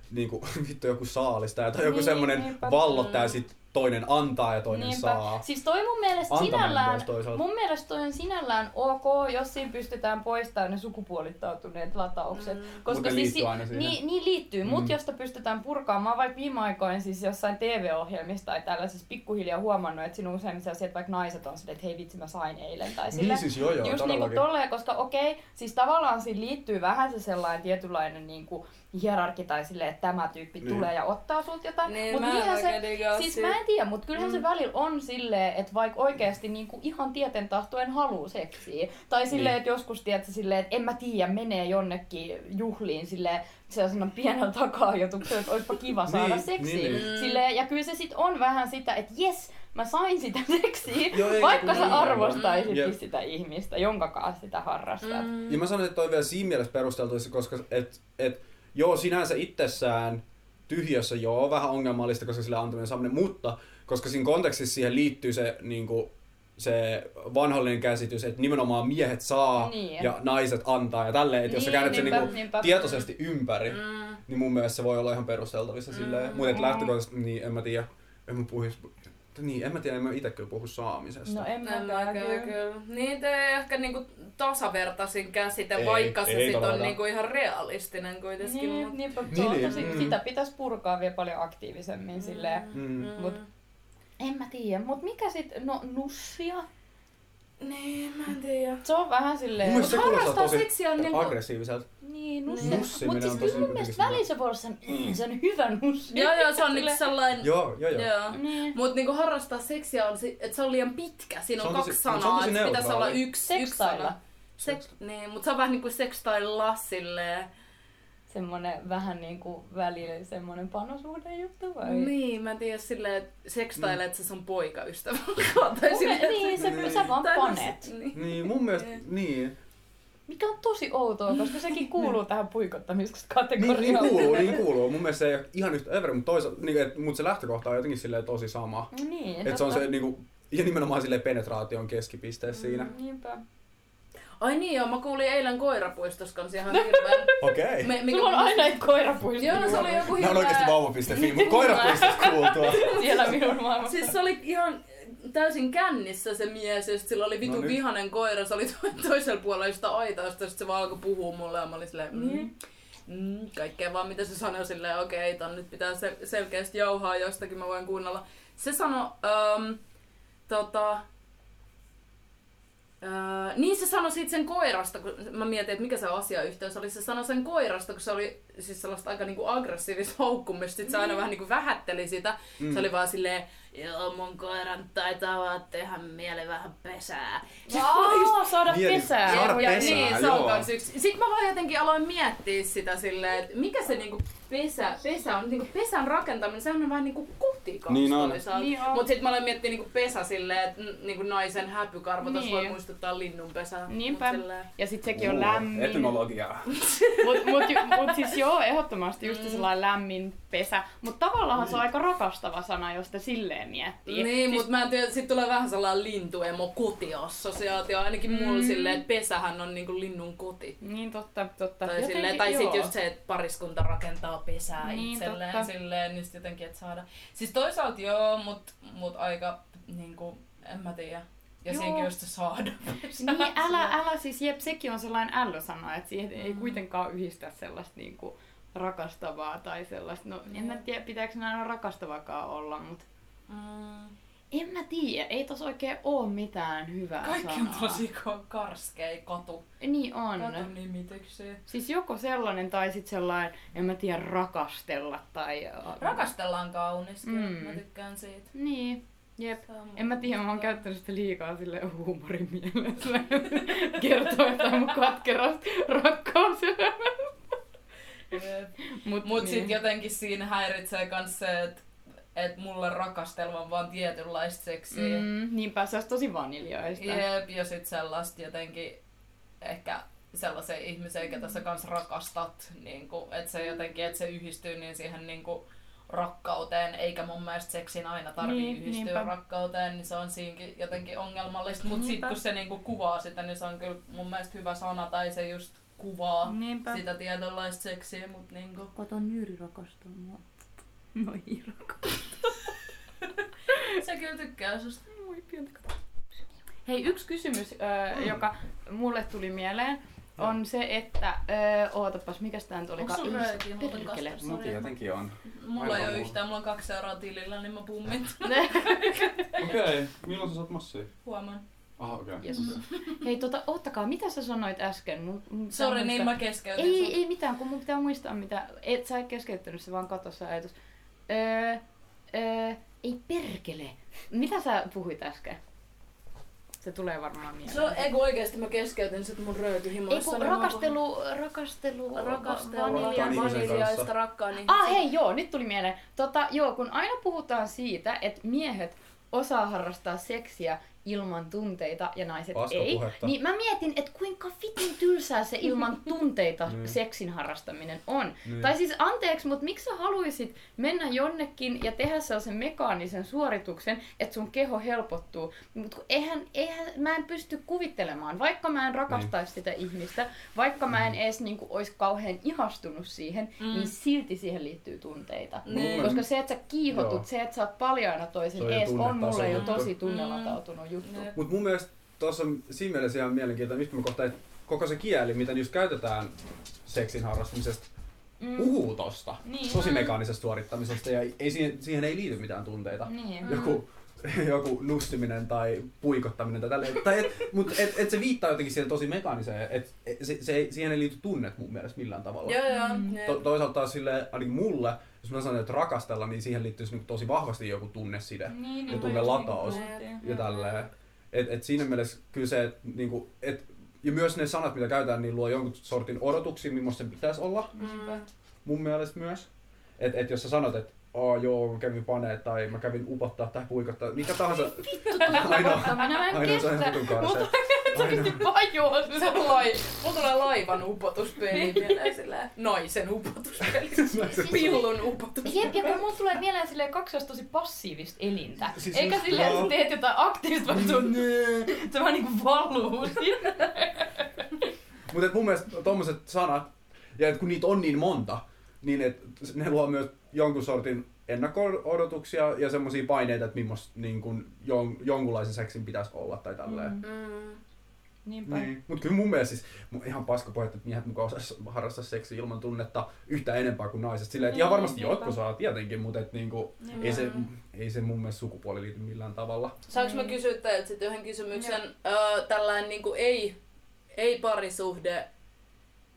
semmonen niinku, vittu joku saalistaja tai joku Niin, semmonen niinpä. vallottaja ja sit toinen antaa ja toinen Niinpä. saa. Siis toi mun mielestä Antaminen sinällään, mun mielestä toi on sinällään ok, jos siinä pystytään poistamaan ne sukupuolittautuneet lataukset. Mm. Mutta liittyy aina siihen. Niin, niin liittyy, mm. Mm. mutta jos sitä pystytään purkaamaan, vaikka viime aikoina siis jossain TV-ohjelmissa tai tällaisessa pikkuhiljaa huomannut, että siinä on useimmissa asiat, vaikka naiset on silleen, että hei vitsi mä sain eilen tai sille. Niin siis joo joo, Just niinku todellakin. tolleen, koska okei, siis tavallaan siinä liittyy vähän se sellainen tietynlainen niinku hierarki tai silleen, että tämä tyyppi Niin. tulee ja ottaa sulta jotain. Niin, Mut mä se, digaa siis mä en tiedä, mutta kyllähän Mm. se välillä on silleen, että vaikka oikeasti niinku ihan tieten tahtoen haluu seksiä. Tai silleen, Niin. että joskus tiedät silleen, että en mä tiedä, menee jonnekin juhliin silleen, sellaisena pienellä taka-ajatuksella, että olisipa kiva saada Niin, seksiä. niin, niin. Mm. Silleen, ja kyllä se sit on vähän sitä, että jes, mä sain sitä seksiä, Joo, ei, vaikka sä niin, arvostaisitkin Jep. sitä ihmistä, jonka kanssa sitä harrastat. Mm. Ja mä sanon, että toi on vielä siinä mielessä perusteltu, koska et, et, joo, sinänsä itsessään tyhjössä joo, vähän ongelmallista, koska sillä antaminen saaminen, mutta koska siinä kontekstissa siihen liittyy se, niin se vanhollinen käsitys, että nimenomaan miehet saa Niin. ja naiset antaa ja tälleen, että jos sä Niin, käännät sen niinpä, niin niinpä. tietoisesti ympäri, Mm. niin mun mielestä se voi olla ihan perusteltavissa Mm. silleen. Mutta et lähtökohtaisesti, niin en mä tiedä, en mä puhuis, niin en mä tiedä, en mä itse kyllä puhu saamisesta. No en En mäkään mäkään kyllä. kyllä. Niin te ehkä niinku tasavertaisin käsite, Ei, vaikka se ei sit on niinku ihan realistinen kuitenkin. Niin, mut- niinpä, Niin, on niin, tosi, mm. sitä pitäisi purkaa vielä paljon aktiivisemmin silleen. Mm. Mut- En mä tiedä, mut mikä sit, no nussia? Niin, mä en tiedä. Se on vähän Mun silleen... mielestä se kuulostaa harrastaa tosi seksiä on niinku- aggressiiviselta. Niin, Niin. nussia. Nussiminen Mut siis kyllä tosi mun mielestä välissä se voi olla sen, mm, se on hyvä nussi. Joo, joo, se on niinku sellainen... Joo, joo, joo. Joo. Niin. Mut niinku harrastaa seksiä on, että se on liian pitkä. Siinä on, on tosi- kaksi on sanaa, tosi että pitäisi olla yksi, yksi sana. Seks, niin, mut se on vähän niinku sextailla silleen. Semmonen vähän niinku välillä semmonen panosuhden juttu vai? Niin, mä en tiedä silleen, että Mm. että se on poikaystävä. tai Mun silleen, niin, se, Niin. sä vaan no panet. se- Niin. Niin, mun mielestä, Niin. niin. Mikä on tosi outoa, koska sekin kuuluu tähän Niin, puikottamiskategoriaan. niin kuuluu, niin kuuluu. Mun mielestä se ei ole ihan yhtä överi, mutta toisaalta, niin, et, mut se lähtökohta on jotenkin silleen tosi sama. Niin, Että se on se niinku, ja nimenomaan silleen penetraation keskipisteessä siinä. Mm, Niinpä. Ai niin joo, mä kuulin eilen koirapuistossa kanssa ihan hirveän. Okei. Me- Sulla on aina näitä koirapuistoja. Joo, no se oli joku Nämä on oikeesti hirveä... vauva.fi, mutta koirapuistosta kuultua. Siellä minun maailmassa. Siis se oli ihan täysin kännissä se mies ja sit sillä oli vitu No nyt. vihanen koira, se oli to- toisella puolella sitä aitausta ja sit se vaan alkoi puhua mulle ja mä olin silleen, mm, Niin. mm, kaikkea vaan mitä se sanoi silleen, okei, ton nyt pitää se- selkeästi jauhaa jostakin, mä voin kuunnella. Se sanoi, ähm, tota, Öö, niin se sanoi siitä sen koirasta, kun mä mietin, että mikä se asiayhteys oli. Se sanoi sen koirasta, kun se oli siis sellaista aika niinku aggressiivista haukkumista. Sitten se aina vähän niinku vähätteli sitä. Mm. Se oli vaan silleen, joo mun koiran taitaa vaan tehdä mieli vähän pesää. Aa, saada Mieli- pesää. saada ja, pesää, niin, se on joo. kans yksi. Sitten mä vaan jotenkin aloin miettiä sitä silleen, että mikä se niinku pesä, pesä on, niinku pesän rakentaminen, sehän on vähän niinku koti kans Niin on. toisaalta. Niin on. Mut sit mä aloin miettiä niinku pesä silleen, että niinku naisen häpykarvo, niin. Voi muistuttaa linnun pesää. Niinpä. Ja sit sekin on lämmin. Etymologiaa. Mut, mut, mut siis joo, ehdottomasti just sellainen lämmin pesä. Mut tavallaan se on aika rakastava sana, jos sitä silleen miettii. Niin, siis, mut mä en tiedä, sit tulee vähän sellainen lintuemo kotiassosiaatio, ainakin mulla Mm. silleen, että pesähän on niinku linnun koti. Niin totta, totta. Tai, Jotenkin silleen, tai joo. sit just se, että pariskunta rakentaa pesää Niin, itselleen totta. silleen, niin jotenkin, että saada. Siis toisaalta joo, mut, mut aika niinku, en mä tiedä. Ja Joo. siinäkin just saada. Niin, älä, älä siis, jep, sekin on sellainen ällösana, että siihen ei Mm. kuitenkaan yhdistä sellaista niinku rakastavaa tai sellaista. No en mä tiedä, pitääkö ne aina rakastavakaan olla, mutta Mm. en mä tiedä. Ei tos oikein oo mitään hyvää Kaikki on sanaa. tosi ko- karskei katu. Niin on. Nimityksiä. Siis joko sellainen tai sitten sellainen, en mä tiedä, rakastella tai... Rakastellaan kaunis, kyllä. Mm. Mä tykkään siitä. Niin, jep. On En mä tiedä, mä oon käyttänyt sitä liikaa sille huumorin mielessä. Kertoo jotain mun katkerasta rakkauselämästä. Jep. Mut, Mut niin. sit jotenkin siinä häiritsee kans se, että et mulle rakastelma on vaan tietynlaista seksiä. Mm, niinpä se olisi tosi vaniljaista. Jep, ja sit sellaista jotenkin ehkä sellaisen ihmisen, ketä sä kans rakastat, niin että se jotenkin, että se yhdistyy niin siihen niin rakkauteen, eikä mun mielestä seksin aina tarvii Niin, yhdistyä niinpä. rakkauteen, niin se on siinkin jotenkin ongelmallista. Mutta sitten kun se niinku kuvaa sitä, niin se on kyllä mun mielestä hyvä sana, tai se just kuvaa Niinpä. sitä tietynlaista seksiä, mutta niinku... Kato, Nyri rakastaa mua. No ei rakasta. Se kyllä tykkää susta. Moi, pientä kato. Hei, yksi kysymys, ö, joka mulle tuli mieleen, on se, että... Ö, ootapas, mikäs tää nyt Onko olikaan? sun röökiä muuten perkele. kasvassa? Mutta jotenkin on. Mulla ei ole mulla. yhtään, mulla on kaksi euroa tilillä, niin mä pummit. Okei, okay. milloin sä saat massia? Huomaan. Aha, okei. Okay. Yes. Hei, tota, ottakaa, mitä sä sanoit äsken? Mun, mun pitää Sori, niin mä keskeytin Ei, sut. ei mitään, kun mun pitää muistaa mitä... Et sä et keskeyttänyt, se vaan katosi se ajatus. Öö, öö, ei perkele. Mitä sä puhuit äsken? Se tulee varmaan mieleen. Se on, ei kun oikeesti mä keskeytin sit mun ei röökyhimoissa. kun niin rakastelu, rakastelu, Rakastelu, vanilja. Vaniljaista kanssa. rakkaan ihmisen. Ah hei joo, nyt tuli mieleen. Tota, joo, kun aina puhutaan siitä, että miehet osaa harrastaa seksiä ilman tunteita ja naiset Paska ei, puhetta. niin mä mietin, että kuinka fitin tylsää se ilman tunteita Niin. seksin harrastaminen on. Niin. Tai siis anteeksi, mutta miksi sä haluaisit mennä jonnekin ja tehdä sellaisen mekaanisen suorituksen, että sun keho helpottuu. Mutta eihän, eihän, mä en pysty kuvittelemaan, vaikka mä en rakastaisi sitä ihmistä, vaikka mä en edes niinku, olisi kauhean ihastunut siihen, Mm. mm. niin silti siihen liittyy tunteita. Niin. Koska se, että sä kiihotut, Joo. se, että sä oot paljaana toisen Se ees, on mulle jo tosi tunnelatautunut juttu. Jep. Mutta mun mielestä tuossa on siinä mielessä ihan mielenkiintoinen yhtymäkohta, että koko se kieli, mitä just käytetään seksin harrastamisesta, Mm. puhuu tosta. Niin. Tosi mekaanisesta suorittamisesta ja ei, siihen, siihen ei liity mitään tunteita. Niin. Joku, joku nussiminen tai puikottaminen tai tälleen. Tai et, mut et, et se viittaa jotenkin siihen tosi mekaaniseen, että et se, se siihen ei liity tunnet mun mielestä millään tavalla. Joo, joo. Mm. To, toisaalta taas sille, ainakin mulle, jos mä sanon, että rakastella, niin siihen liittyisi niinku tosi vahvasti joku tunneside Niin, ja mä tunnelataus just niinku puhuttiin. ja tälleen. Et, et siinä mielessä kyllä se, että niinku, et, ja myös ne sanat, mitä käytetään, niin luo jonkun sortin odotuksia, millaista sen pitäisi olla, Mm. mun mielestä myös. Et, et jos sä sanot, että Aa, joo, mä kävin paneet tai mä kävin upottaa tai puikottaa, mikä tahansa. Upottaminen, mä en ainoa se on kestä. vitun karsee. Oikeesti vajoa Se on lai, mulla tulee laivan upotuspeli mieleen silleen. Naisen upotuspeli. Pillun upotuspeli. Jep, ja kun mulla tulee mieleen silleen kaksi tosi passiivista elintä. Siis Siis Eikä just- silleen, että sä teet jotain aktiivista, vaan se on nää. Se vaan niinku valuu sinne. Mutta mun mielestä tommoset sanat, ja et kun niitä on niin monta, niin et ne luo myös jonkun sortin ennakko-odotuksia ja semmoisia paineita, että millaista niin kun jon, jonkunlaisen seksin pitäisi olla tai tälleen. Mm. Mm. Niinpä. Niin. Mutta kyllä mun mielestä siis mu- ihan paska puhetta, että miehet mukaan osais harrastaa seksiä ilman tunnetta yhtä enempää kuin naiset. Silleen, että ihan Niin, varmasti niinpä. jotkut saa tietenkin, mutta et niinku, ei, se, ei se mun mielestä sukupuoli liity millään tavalla. Saanko mä Mm. kysyä teiltä sitten yhden kysymyksen? Öö, tällainen niinku ei, ei parisuhde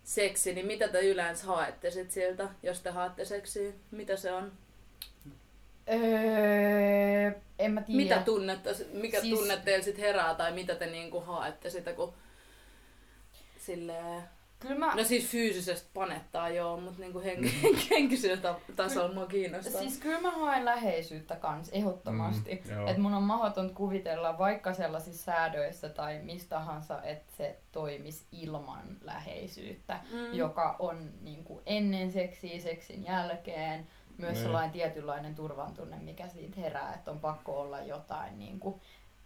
seksi, niin mitä te yleensä haette sit siltä, jos te haette seksiä? Mitä se on? Öö, en mä tiedä. Mitä tunnetta, mikä Siis- tunne teillä sit herää tai mitä te niinku haette sitä, kun silleen... Kyllä mä... No siis fyysisesti panettaa joo, mutta niinku hen- henkisellä ta- tasolla mua kiinnostaa. Siis kyllä mä haen läheisyyttä kans ehdottomasti. Mm, että mun on mahdoton kuvitella vaikka sellaisissa säädöissä tai mistä tahansa, että se toimisi ilman läheisyyttä, Mm. joka on niin kuin ennen seksiä, seksin jälkeen. Myös Niin. sellainen tietynlainen turvantunne, mikä siitä herää, että on pakko olla jotain. Niin kuin,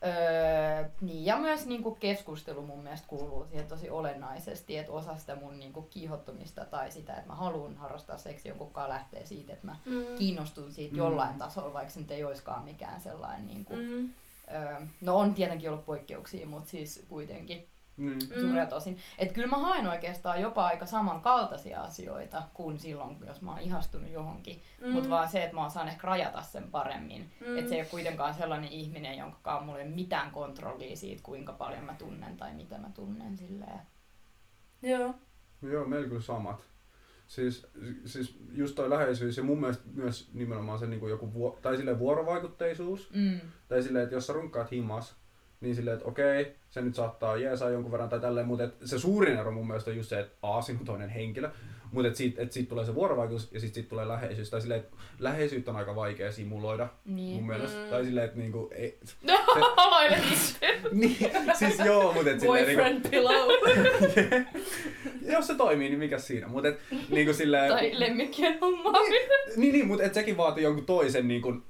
öö, niin, ja myös niin kuin keskustelu mun mielestä kuuluu siihen tosi olennaisesti, että osa sitä mun niin kuin kiihottumista tai sitä, että mä haluan harrastaa seksiä jonkun kanssa lähtee siitä, että mä Mm. kiinnostun siitä Mm. jollain tasolla, vaikka se nyt ei olisikaan mikään sellainen, niin kuin, Mm. öö, no on tietenkin ollut poikkeuksia, mutta siis kuitenkin. Mm. suurelta tosin. Että kyllä mä haen oikeastaan jopa aika samankaltaisia asioita kuin silloin, jos mä oon ihastunut johonkin. Mm. Mutta vaan se, että mä osaan ehkä rajata sen paremmin. Mm. Että se ei ole kuitenkaan sellainen ihminen, jonka kanssa mulla ei ole mitään kontrollia siitä, kuinka paljon mä tunnen tai mitä mä tunnen silleen. Joo. Joo, meillä kyllä samat. Siis, siis just toi läheisyys ja mun mielestä myös nimenomaan se niin joku vuo, tai silleen vuorovaikutteisuus. Mm. Tai silleen, että jos sä runkkaat himas, niin silleen, että okei, se nyt saattaa jeesaa jonkun verran tai tälleen, mutta et se suurin ero mun mielestä on just se, että A, siinä on toinen henkilö, mutta että siitä, et siitä tulee se vuorovaikutus ja sitten siitä tulee läheisyys. Tai silleen, että läheisyyttä on aika vaikea simuloida Niin. mun mielestä. Mm. Tai silleen, että niinku, ei, Aloille itse. niin, siis joo, mutta et silleen, niinku, Boyfriend pillow. jos se toimii, niin mikä siinä. Mutta et, niinku silleen, Tai lemmikkien hommaa. Niin, niin mutta et sekin vaatii jonkun toisen niin kuin,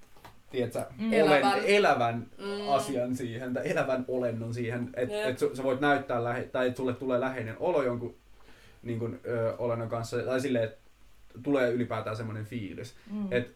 tiedätkö, Mm. olen, Elävän. elävän Mm. asian siihen, tai elävän olennon siihen, että Jep. et sä voit näyttää, lähe, tai että sulle tulee läheinen olo jonkun niin kuin, ö, olennon kanssa, tai silleen, että tulee ylipäätään semmoinen fiilis. Mm. Et,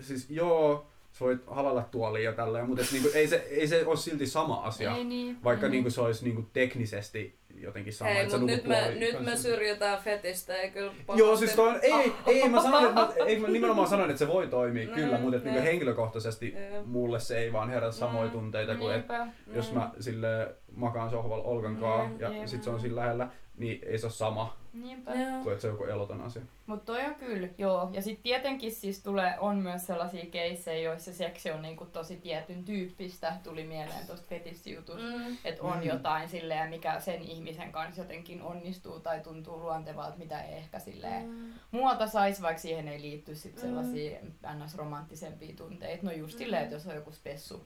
siis joo, sä voit halalla tuoliin ja tälleen, mutta et, niin kuin, ei, se, ei se ole silti sama asia, Ei niin. vaikka Mm. niin kuin, se olisi niin kuin, teknisesti jotenkin sama, Hei, että mut nyt me, nyt me syrjitään fetistä, ei kyllä Joo, siis toi ei, Ah. ei, mä sanoin, että mä, ei, mä nimenomaan sanoin, että se voi toimia Mm, kyllä, mutta että mm. niinku henkilökohtaisesti Jep. mulle se ei vaan herätä samoja Mm, tunteita kuin, että Niinpä. jos mä sille makaan sohvalla Olkan kaa Mm, ja jep. sit se on siinä lähellä, niin ei se ole sama Niinpä. Joo. että se on joku eloton asia. Mutta toi on kyllä, joo. Ja sitten tietenkin siis tulee, on myös sellaisia keissejä, joissa seksi on niinku tosi tietyn tyyppistä. Tuli mieleen tuosta fetissijutusta. Mm. Että on Mm. jotain silleen, mikä sen ihmisen kanssa jotenkin onnistuu tai tuntuu luontevalta, mitä ei ehkä silleen Mm. muualta saisi, vaikka siihen ei liitty sit Mm. sellaisia ns. romanttisempia tunteita. No just Mm. silleen, että jos on joku spessu,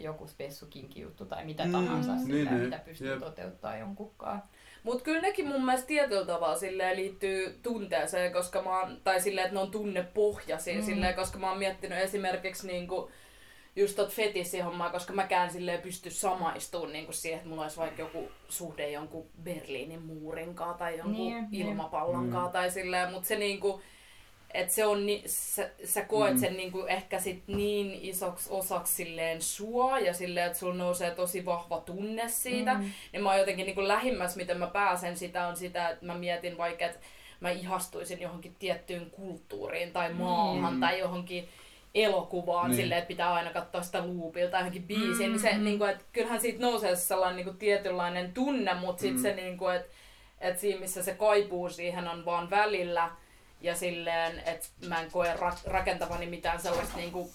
joku spessukinki juttu tai mitä Mm, tahansa, silleen, niin, mitä pystyy jep. toteuttaa jonkunkaan. Mut kyllä nekin mun mielestä tietyllä tavalla silleen liittyy tunteeseen, koska mä oon, tai silleen, että ne on tunnepohjaisia, Mm. silleen, koska mä oon miettinyt esimerkiksi niinku, just tot fetissihommaa, koska mäkään silleen pysty samaistumaan niinku siihen, että mulla olisi vaikka joku suhde jonkun Berliinin muurinkaan tai jonkun Niin, niin, niin. ilmapallonkaan Mm. tai silleen, mutta se niinku, että se on, ni, sä, sä koet Mm. sen niinku ehkä sit niin isoksi osaksi silleen sua ja silleen, että sulla nousee tosi vahva tunne siitä. Mm. Niin mä oon jotenkin niin lähimmäs, miten mä pääsen sitä, on sitä, että mä mietin vaikka, että mä ihastuisin johonkin tiettyyn kulttuuriin tai maahan Mm. tai johonkin elokuvaan Niin. silleen, että pitää aina katsoa sitä loopilta tai johonkin biisiin, Mm. niin se, niin kuin, että kyllähän siitä nousee se sellainen niin kuin, tietynlainen tunne, mutta sitten Mm. se, niin kuin, että, että siinä missä se kaipuu siihen on vaan välillä ja silleen, että mä en koe ra- rakentavani mitään sellaista niin kuin,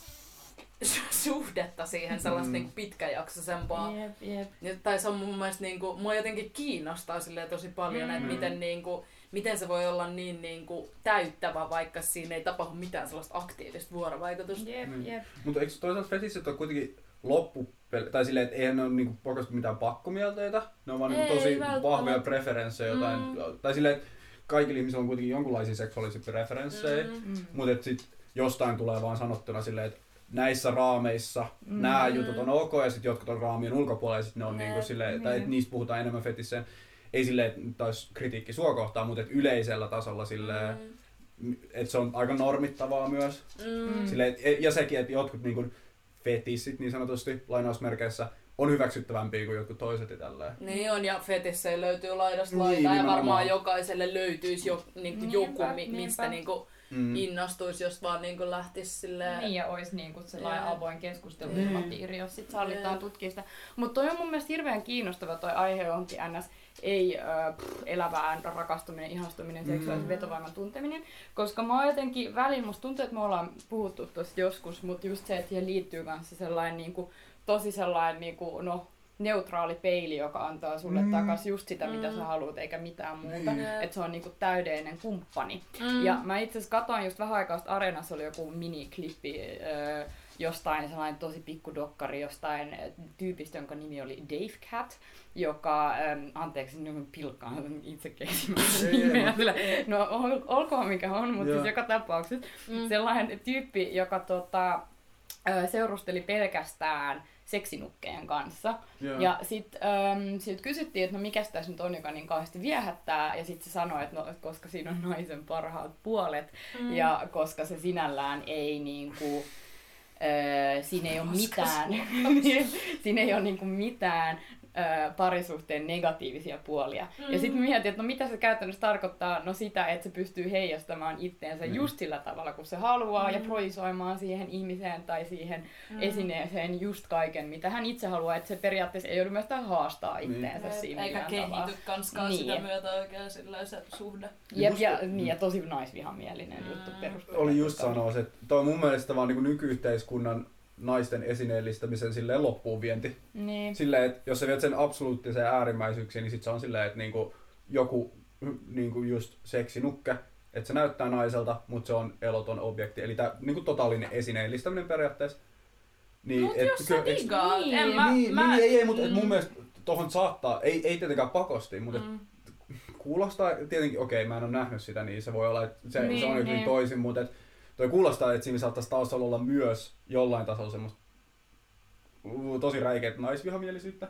suhdetta siihen, sellaista Mm. niin kuin pitkäjaksoisempaa. Jep, jep. Ja, tai se on mun mielestä niinku, mua jotenkin kiinnostaa silleen tosi paljon, Mm. että miten niinku, miten se voi olla niin niinku täyttävä, vaikka siinä ei tapahdu mitään sellaista aktiivista vuorovaikutusta. Jep, Mm. jep. Mutta eikö toisaalta fetissit ole kuitenkin loppupeli, tai silleen, että eihän ne ole niinku mitään pakkomielteitä, ne on vaan niinku Ei tosi vahvoja preferenssejä jotain, Mm. tai silleen, että kaikilla ihmisillä on kuitenkin jonkunlaisia seksuaalisia preferenssejä, Mm. Mm. mutta sit jostain tulee vaan sanottuna silleen, että näissä raameissa Mm. nämä jutut on ok ja sitten jotkut on raamien ulkopuolella ja sitten ne on Jep. niinku silleen, tai että niistä puhutaan enemmän fetisseen. Ei silleen, että nyt olisi kritiikki sua kohtaan, mutta et yleisellä tasolla silleen, että se on aika normittavaa myös. Mm. Silleen, ja sekin, että jotkut niinku fetissit niin sanotusti lainausmerkeissä on hyväksyttävämpiä kuin jotkut toiset ja tälleen. Niin on, ja fetissejä löytyy laidasta Niin, laitaan, ja nimenomaan. varmaan jokaiselle löytyisi jo, niinku Niinpä, joku, mi- niinpä. mistä niinku Mm. innostuisi, jos vaan niinku lähtisi silleen... Niin ja olisi niinku sellainen Jep. avoin keskusteluilmapiiri, jos sit sallitaan Jep. tutkia sitä. Mutta toi on mun mielestä hirveän kiinnostava toi aihe johonkin ns. ei äh, pff, elävään rakastuminen, ihastuminen, seksuaalisen Mm. vetovoiman tunteminen. Koska mä oon jotenkin välillä, musta tuntuu, että me ollaan puhuttu tosta joskus, mutta just se, että siihen liittyy kanssa sellainen niinku, tosi sellainen niinku, no, neutraali peili, joka antaa sulle Mm. mm. takas just sitä, mitä Mm. sä haluat, eikä mitään muuta. Niin. Että se on niinku täydellinen kumppani. Mm. Ja mä itse asiassa katsoin just vähän aikaa sitten Areenassa oli joku miniklippi öö, jostain sellainen tosi pikku dokkari jostain tyypistä, jonka nimi oli Dave Cat, joka, äm, anteeksi, nyt pilkkaan itse keksimässä nimeä, sillä, no ol, olkoon mikä on, mutta Joo. siis joka tapauksessa Mm. sellainen tyyppi, joka tota, seurusteli pelkästään seksinukkeen kanssa. Joo. Ja sitten ähm, sit kysyttiin, että no mikä tässä nyt on, joka niin kauheasti viehättää. Ja sitten se sanoi, että no, koska siinä on naisen parhaat puolet. Mm. Ja koska se sinällään ei niinku, öö, siinä ei ole mitään, siinä ei ole niinku mitään ö, parisuhteen negatiivisia puolia. Mm. Ja sitten mietin, että no mitä se käytännössä tarkoittaa? No sitä, että se pystyy heijastamaan itteensä Mm. just sillä tavalla, kun se haluaa, ja Mm. projisoimaan siihen ihmiseen tai siihen Mm. esineeseen just kaiken, mitä hän itse haluaa, että se periaatteessa ei joudu myöskään haastaa Niin. itteensä siinä Eikä kehity kanskaan Niin. sitä myötä oikein sillä se suhde. Jep, Just- ja, niin, ja tosi naisvihamielinen Mm. juttu perusteella. Oli just sanoa, että toi on mun mielestä vaan niin nykyyhteiskunnan naisten esineellistämisen silleen loppuun vienti. Niin. Silleen, että jos sä viet sen absoluuttiseen äärimmäisyyksiin, niin sit se on silleen, että niinku joku niinku just seksinukke, että se näyttää naiselta, mutta se on eloton objekti. Eli tää niinku totaalinen esineellistäminen periaatteessa. Niin, Mut et jos sä et- digaat, niin. en mä... niin, mä niin, ei, ei, mutta mm. mun mielestä tohon saattaa, ei, ei tietenkään pakosti, mutta Mm. kuulostaa tietenkin, okei, mä en ole nähnyt sitä, niin se voi olla, että se, Niin, se on jotenkin niin. toisin, mutta et, toi kuulostaa, että siinä saattaisi taustalla olla myös jollain tasolla semmoista tosi räikeät naisvihamielisyyttä.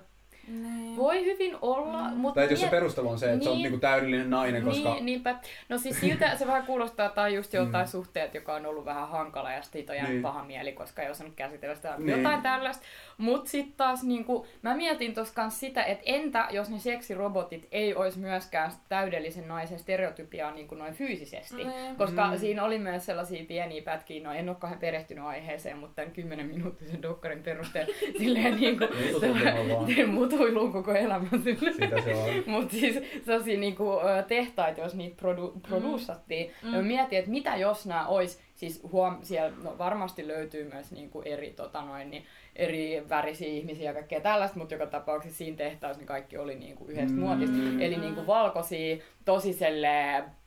Niin. Voi hyvin olla, mutta... Tai jos se perustelu on se, että se on Niin. niinku täydellinen nainen, koska... Niin, niinpä. No siis siltä se vähän kuulostaa, tai just joltain Mm. suhteet, joka on ollut vähän hankala ja siitä on jäänyt Niin. paha mieli, koska ei osannut käsitellä sitä Niin. jotain tällaista. Mut sitten taas niinku, mä mietin kans sitä, että entä jos ne seksirobotit ei olisi myöskään täydellisen naisen stereotypiaa niinku noin fyysisesti. Niin. Koska Mm. siinä oli myös sellaisia pieniä pätkiä, no en ole kahden perehtynyt aiheeseen, mutta tämän 10 minuuttisen dokkarin perusteella silleen niinku, Mututuntumaan vaan. mutuiluun koko elämän sille. Sitä se on. Mutta siis sellaisia niinku, tehtaita, jos niitä produ- produsattiin. Mm. Ja mä mietin, että mitä jos nämä ois, siis huom, siellä no, varmasti löytyy myös niinku eri, tota noin, niin, eri värisiä ihmisiä ja kaikkea tällaista, mutta joka tapauksessa siinä tehtaassa niin kaikki oli niinku yhdestä Mm. muotista. Eli niinku valkoisia, tosi selleen, pff,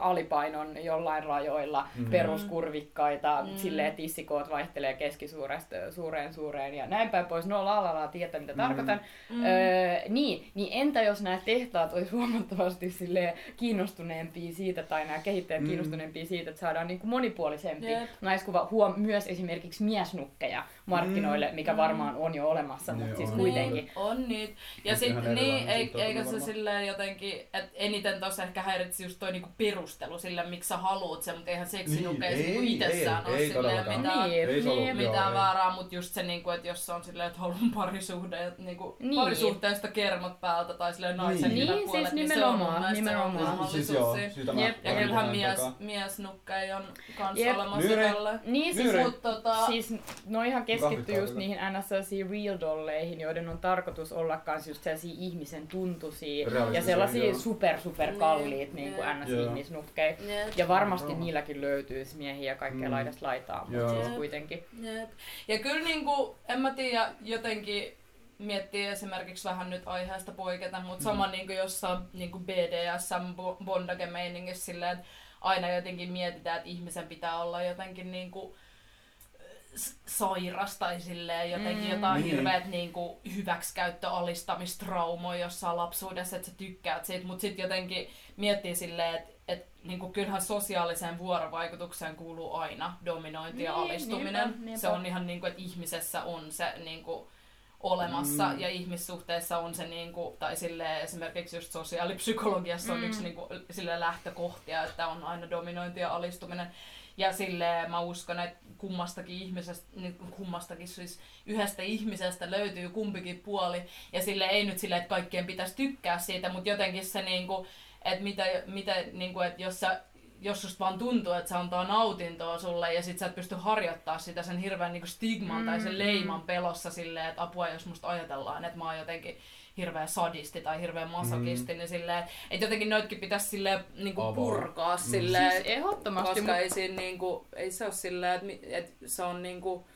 alipainon jollain rajoilla, Mm. peruskurvikkaita, Mm. silleen tissikoot vaihtelee keskisuuresta suureen suureen ja näin päin pois. No la la la, tietää mitä Mm. tarkoitan. Mm. Öö, niin, niin entä jos nämä tehtaat olisi huomattavasti silleen kiinnostuneempia siitä, tai nämä kehittäjät Mm. kiinnostuneempia siitä, että saadaan niinku monipuolisempi Jep. naiskuva, huom myös esimerkiksi miesnukkeja markkinoille, mikä Mm. varmaan on jo olemassa, mutta Niin siis on. kuitenkin. Niin, on niitä. Ja Mut sit, ihan niin, erilainen ei, suhtautuminen eikä se silleen jotenkin, että eniten tossa ehkä häiritsi just toi niinku perustelu sille, miksi sä haluut sen, mutta eihän seksinukeissa Niin, niinku ei, itsessään ei, ole ei silleen mitään, Niin, Ei se ollut- niin. joo, mitään väärää, mutta just se, niinku, että jos se on silleen, että haluan parisuhde, niinku, Niin. parisuhteesta kermat päältä tai silleen naisen Niin. Niin, yläpuolet, siis niin se on mun nimenomaan, mielestä nimenomaan. mahdollisuus Siis joo. Ja kyllähän ihan mies, takaa. miesnukkeja on kans Jep. olemassa tälle. Niin, siis, Nyre. Mut tota, siis no ihan keskittyy just niihin ns. sellaisiin real dolleihin, joiden on tarkoitus olla kans just sellaisia ihmisen tuntuisia ja sellaisia joo. super super kalliit niin kuin Niin, ns. joo. ihmisnukkeja. Ja varmasti niilläkin löytyy siis miehiä ja kaikkea Mm. laidasta laitaa, mutta siis kuitenkin. Jep. Ja kyllä niinku, en mä tiedä, jotenkin miettii esimerkiksi vähän nyt aiheesta poiketa, mutta sama Mm. niinku jossain niinku BDSM bo- bondage-meiningissä silleen, että aina jotenkin mietitään, että ihmisen pitää olla jotenkin niinku s- sairas tai silleen jotenkin Mm. jotain Niin. hirveät niinku hyväksikäyttöalistamistraumoja jossain lapsuudessa, että sä tykkäät siitä, mutta sitten jotenkin miettii silleen, että et, niinku, kyllähän sosiaaliseen vuorovaikutukseen kuuluu aina dominointi ja Niin, alistuminen. niinpä, niinpä. Se on ihan niinku, että ihmisessä on se niinku, olemassa Mm. ja ihmissuhteessa on se niinku, tai sille esimerkiksi just sosiaalipsykologiassa on Mm. yksi niinku, sille lähtökohtia, että on aina dominointi ja alistuminen. Ja sille mä uskon, että kummastakin ihmisestä, niin kummastakin siis yhdestä ihmisestä löytyy kumpikin puoli. Ja sille ei nyt sille, että kaikkien pitäisi tykkää siitä, mutta jotenkin se niinku, että mitä, mitä niinku, että jos sä jos susta vaan tuntuu, että se antaa nautintoa sulle ja sit sä et pysty harjoittaa sitä sen hirveän niinku stigman tai sen Mm, leiman pelossa silleen, että apua jos musta ajatellaan, että mä oon jotenkin hirveä sadisti tai hirveä masokisti, niin silleen, että jotenkin noitkin pitäisi silleen niinku Avaa. purkaa Mm. silleen, Siis ehdottomasti, koska mut- ei, siinä niinku, ei se ole silleen, että, että se on niinku,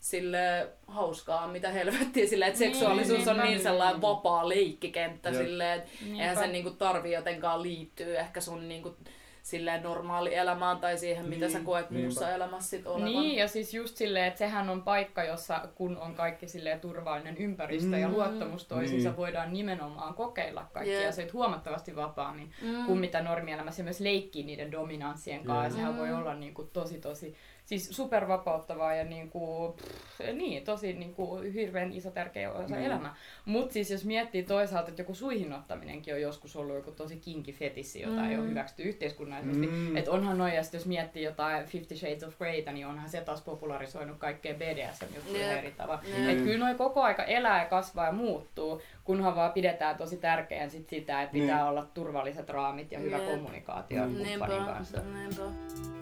sille hauskaa, mitä helvettiä, silleen, että Niin, seksuaalisuus on niinpä. niin sellainen vapaa leikkikenttä, Jep. silleen, että eihän se niinku tarvi jotenkaan liittyä ehkä sun niinku, silleen normaali elämään tai siihen, mitä sä Niin, koet niinpä. muussa elämässä sit olevan. Niin, ja siis just silleen, että sehän on paikka, jossa kun on kaikki silleen turvallinen ympäristö ja Mm. luottamus toisiinsa, Niin. voidaan nimenomaan kokeilla kaikkia Jep. asioita huomattavasti vapaammin Mm. kuin mitä normielämässä ja myös leikkii niiden dominanssien kanssa. Ja Jep. sehän voi Mm. olla niin kuin tosi tosi siis supervapauttavaa ja niin kuin, pff, niin, tosi niin kuin, hirveän iso tärkeä osa Mm. elämää. Mutta siis jos miettii toisaalta, että joku suihin ottaminenkin on joskus ollut joku tosi kinki fetissi, jota ei ole Mm. hyväksytty yhteiskunnassa, satunnaisesti. Mm. Mm. Että onhan noin, ja jos miettii jotain Fifty Shades of Greytä, niin onhan se taas popularisoinut kaikkea BDSM-juttuja Jep. eri tavalla. Jep. Että kyllä noin koko aika elää ja kasvaa ja muuttuu, kunhan vaan pidetään tosi tärkeän sit sitä, että pitää Niin. olla turvalliset raamit ja hyvä Jep. kommunikaatio Mm. kumppanin kanssa. niinpä.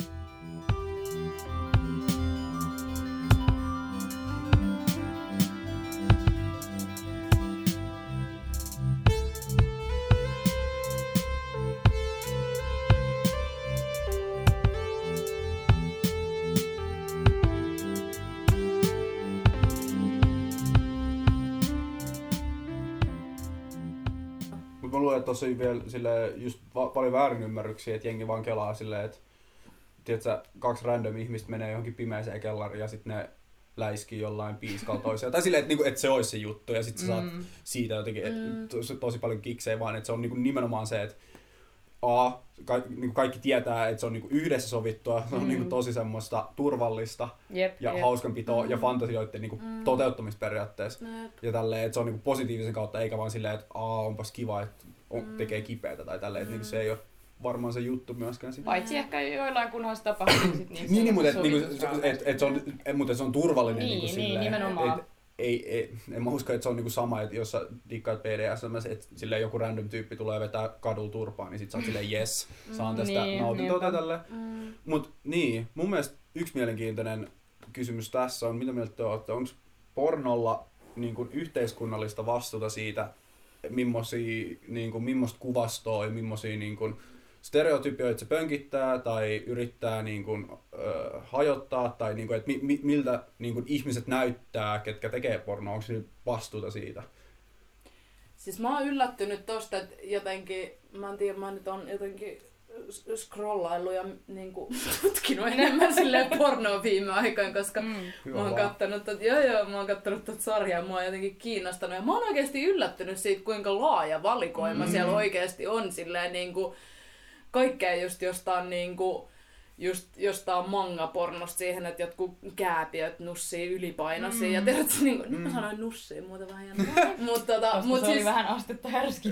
Että on vielä sille just va- paljon väärinymmärryksiä, että jengi vaan kelaa silleen, että tiedätkö, kaksi random ihmistä menee johonkin pimeäseen kellariin ja sitten ne läiskii jollain piiskalla toiseen. tai silleen, että, niinku, että se olisi se juttu ja sitten sä saat Mm. siitä jotenkin et, Mm. tosi, tosi paljon kiksejä, vaan että se on niinku nimenomaan se, että A, ka, niinku kaikki tietää, että se on niinku yhdessä sovittua, se on Mm. niinku tosi semmoista turvallista Jep, ja jep. hauskanpitoa ja Mm. fantasioiden niinku Mm. toteuttamisperiaatteessa. Jep. Ja tälleen, että se on niinku positiivisen kautta, eikä vaan silleen, että aa, onpas kiva, että on, Mm. tekee kipeätä tai tälleen, että Mm. niinku se ei ole varmaan se juttu myöskään siinä. Paitsi ehkä joillain kunhan se tapahtuu sit niissä Niin, niin mutta et, niinku, sovitusraameissa. et, et se on, et, mutta se on turvallinen Niin, niinku niin, silleen, nimenomaan. Et, ei, ei, en mä usko, että se on niinku sama, että jos sä dikkaat BDSM, että silleen joku random tyyppi tulee vetää kadulla turpaan, niin sit sä oot silleen yes, saan tästä Niin, nautintoa tai tälleen. Mm. Mut niin, mun mielestä yksi mielenkiintoinen kysymys tässä on, mitä mieltä te olette, onko pornolla niin kuin yhteiskunnallista vastuuta siitä, millaisia, niin kuin, millaista kuvastoa ja millaisia niin kuin, stereotypioita se pönkittää tai yrittää niin kuin, ö, hajottaa tai niin kuin, että mi, mi, miltä niin kuin, ihmiset näyttää, ketkä tekee pornoa, onko se vastuuta siitä? Siis mä oon yllättynyt tosta, että jotenkin, mä en tiedä, mä nyt on jotenkin scrollaillut ja niinku, tutkinut enemmän silleen pornoa viime aikoina, koska Mm. Mä oon kattonut tot, joo joo, mä oon kattonut tot sarjaa, mua on jotenkin kiinnostanut ja mä oon oikeasti yllättynyt siitä, kuinka laaja valikoima Mm. siellä oikeasti on silleen niinku, kaikkea just jostain niinku, just jostain manga-pornosta siihen, että jotkut kääpiöt nussii ylipainoisia mm. ja tiedätkö, nyt mä Mm. sanoin nussii, muuten vähän jännä. Mut tota, Koska mut se siis, oli vähän astetta. Koska,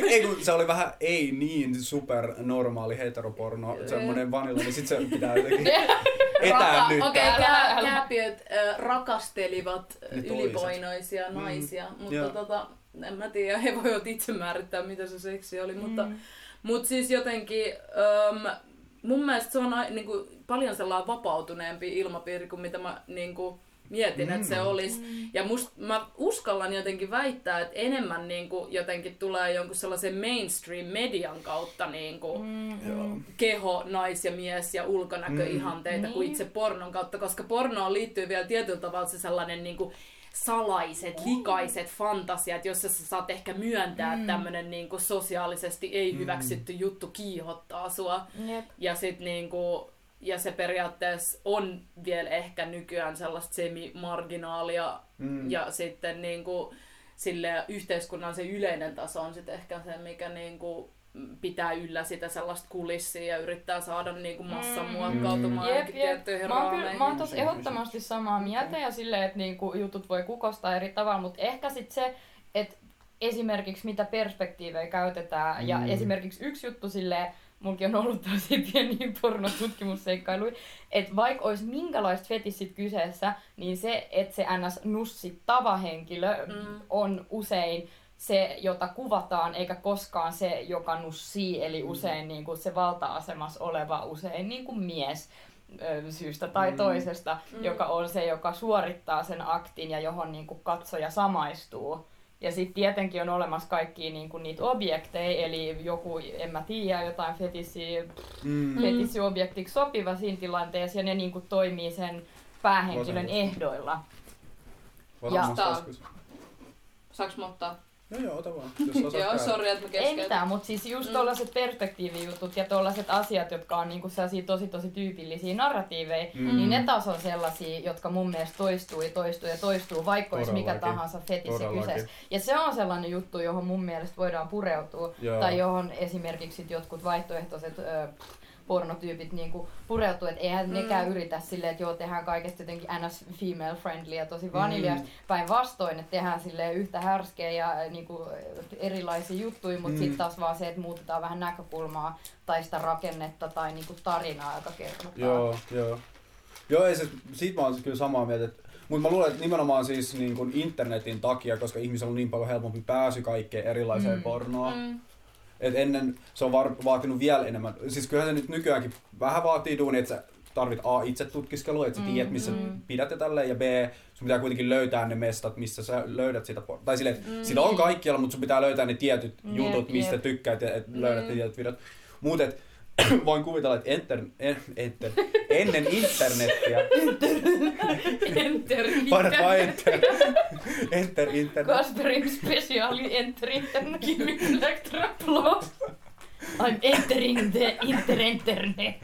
ei kun se oli vähän ei niin super normaali heteroporno, semmonen vanilla, niin sit se pitää jotenkin etäännyttää. Okei, Älä- kää, kääpiöt äh, rakastelivat Ne toiset. ylipainoisia Mm. naisia, mutta Joo. tota, en mä tiedä, he voivat itse määrittää, mitä se seksi oli, mutta, Mm. mut siis jotenkin, mun mielestä se on ai, niinku, paljon sellainen vapautuneempi ilmapiiri kuin mitä mä niinku, mietin, että se Mm. olisi. Ja must, mä uskallan jotenkin väittää, että enemmän niinku, jotenkin tulee jonkun sellaisen mainstream-median kautta niinku, Mm, Joo. mm. keho, nais ja mies ja ulkonäköihanteita Mm. kuin Niin. itse pornon kautta, koska pornoon liittyy vielä tietyllä tavalla se sellainen niinku salaiset, likaiset fantasiat, jossa sä saat ehkä myöntää, Mm. että tämmönen niinku sosiaalisesti ei hyväksytty juttu kiihottaa sua. Jep. Ja sit niinku, ja se periaatteessa on vielä ehkä nykyään sellaista semi-marginaalia Mm. ja sitten niinku, sille yhteiskunnan se yleinen taso on sitten ehkä se, mikä niinku, pitää yllä sitä sellaista kulissia ja yrittää saada niinku massan Mm. muokkautumaan Jep, johonkin jep. tiettyihin Mä oon, kyllä, mä oon tossa ehdottomasti samaa mieltä ja silleen, että niinku jutut voi kukostaa eri tavalla, mutta ehkä sit se, että esimerkiksi mitä perspektiivejä käytetään ja Mm. esimerkiksi yksi juttu silleen, mulki on ollut tosi pieni pornotutkimusseikkailu, että vaikka olisi minkälaista fetissit kyseessä, niin se, että se ns. nussittava henkilö Mm. on usein se, jota kuvataan, eikä koskaan se, joka nussii, eli usein niin kuin se valta-asemassa oleva usein niin kuin mies syystä tai Mm. toisesta, Mm. joka on se, joka suorittaa sen aktin ja johon niin kuin katsoja samaistuu. Ja sitten tietenkin on olemassa kaikkia niinku niitä objekteja, eli joku, en mä tiedä, jotain fetissi, Mm. fetissioobjektiksi sopiva siinä tilanteessa, ja ne niinku toimii sen päähenkilön Vasemmisto. ehdoilla. Vasemmosta Ja-. Saanko mä ottaa? Joo, joo, ota vaan. Jos Joo, sori, että mä Ei keskeytin. mitään, mutta siis just Mm. tollaset perspektiivijutut ja tollaset asiat, jotka on niinku sellaisia tosi tosi tyypillisiä narratiiveja, Mm. niin ne taas on sellaisia, jotka mun mielestä toistuu ja toistuu ja toistuu, vaikka olisi mikä tahansa fetissi kyseessä. Ja se on sellainen juttu, johon mun mielestä voidaan pureutua. Joo. Tai johon esimerkiksi jotkut vaihtoehtoiset ö, pornotyypit niinku pureutuu, että eihän Mm. nekään yritä silleen, että joo, tehdään kaikesta jotenkin ns. female friendly ja tosi vaniljasta. Mm. Päinvastoin, että tehdään silleen yhtä härskeä ja äh, niinku erilaisia juttuja, mutta Mm. sitten taas vaan se, että muutetaan vähän näkökulmaa tai sitä rakennetta tai niinku tarinaa, joka kerrotaan. Joo, joo. Joo, ei se, siitä mä oon kyllä samaa mieltä. että- Mutta mä luulen, että nimenomaan siis niin kuin internetin takia, koska ihmisillä on niin paljon helpompi pääsy kaikkeen erilaiseen Mm. pornoon. Mm. Et ennen se on var, vaatinut vielä enemmän. Siis kyllähän se nyt nykyäänkin vähän vaatii duunia, että sä tarvit A itse tutkiskelua, että sä Mm, tiedät missä mm. pidät ja tälleen, ja B sun pitää kuitenkin löytää ne mestat, missä sä löydät sitä por- Tai silleen, että Mm. sitä on kaikkialla, mutta sun pitää löytää ne tietyt Jep, jutut, mistä jep. tykkäät ja et löydät ne Mm. tietyt videot. Mut et, voin kuvitella, että enter, en, enter, ennen internettiä, Enter. vaan enter, enter internet. Kasperin spesiaali Enter Internet. Electra Plus. I'm entering the inter internet.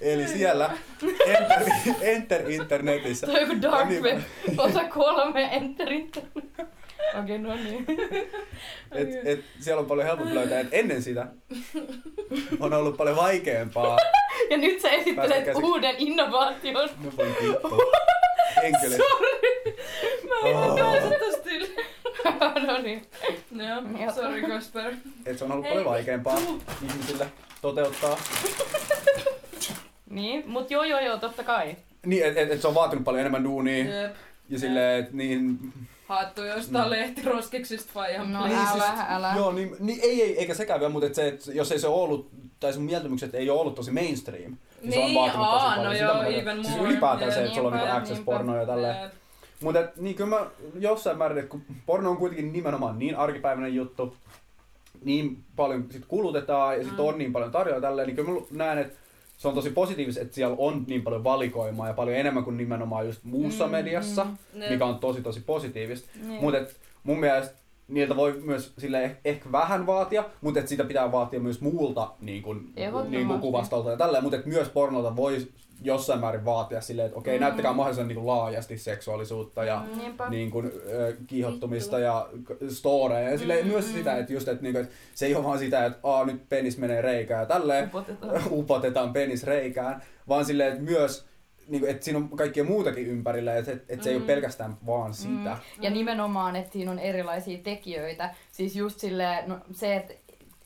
Eli siellä enter, enter internetissä. Toi on dark web. Osa kolme Enter Internet. Okei, no niin. Et, et siellä on paljon helpompi löytää, että ennen sitä on ollut paljon vaikeampaa. Ja nyt sä esittelet uuden innovaation. No voi vittu. Henkilö. Mä en Oh. yli. no niin. Joo, Joo. sorry Kasper. Et se on ollut Hei. paljon vaikeampaa ihmisille toteuttaa. Niin, mut joo joo joo, totta kai. Niin, et, et, et se on vaatinut paljon enemmän duunia. Jep. Ja silleen, että niin... Haettu jostain Mm. lehtiroskiksista vai ihan No Niin, älä, siis- älä. Joo, niin, niin ei, ei, eikä sekään vielä, mutta et se, et, jos ei se ole ollut, tai sun mieltymykset ei ole ollut tosi mainstream, niin, se on Niin, vaatinut tosi aa, paljon. no joo, even Siis more. ylipäätään se, Jep, että sulla on niinku access niinpä. pornoa ja tälleen. Mutta niin kyllä mä jossain määrin, että kun porno on kuitenkin nimenomaan niin arkipäiväinen juttu, niin paljon sit kulutetaan ja sit Mm. on niin paljon tarjolla tälleen, niin kyllä mä näen, että se on tosi positiivista, että siellä on niin paljon valikoimaa ja paljon enemmän kuin nimenomaan just muussa Mm, mediassa, mm. Mikä on tosi tosi positiivista. Niin. Mutta mun mielestä niiltä voi myös sille eh- ehkä vähän vaatia, mutta et sitä pitää vaatia myös muulta niin kuin, niin kuin kuvastolta ja tälleen, mutta et myös pornolta voi jossain määrin vaatia silleen, että okei, Mm. näyttäkää mahdollisimman niin kuin laajasti seksuaalisuutta ja Niinpä. niin kuin, ö, kiihottumista ja storeja. Ja silleen Mm, myös mm. sitä, että, just, että, niin kuin, että se ei ole vaan sitä, että Aa, nyt penis menee reikään ja tälleen, Upotetaan. upotetaan penis reikään, vaan silleen, että myös niin kuin, että siinä on kaikkea muutakin ympärillä, että, että, että se ei ole Mm. pelkästään vaan sitä. Mm. Ja nimenomaan, että siinä on erilaisia tekijöitä. Siis just silleen, no, se, että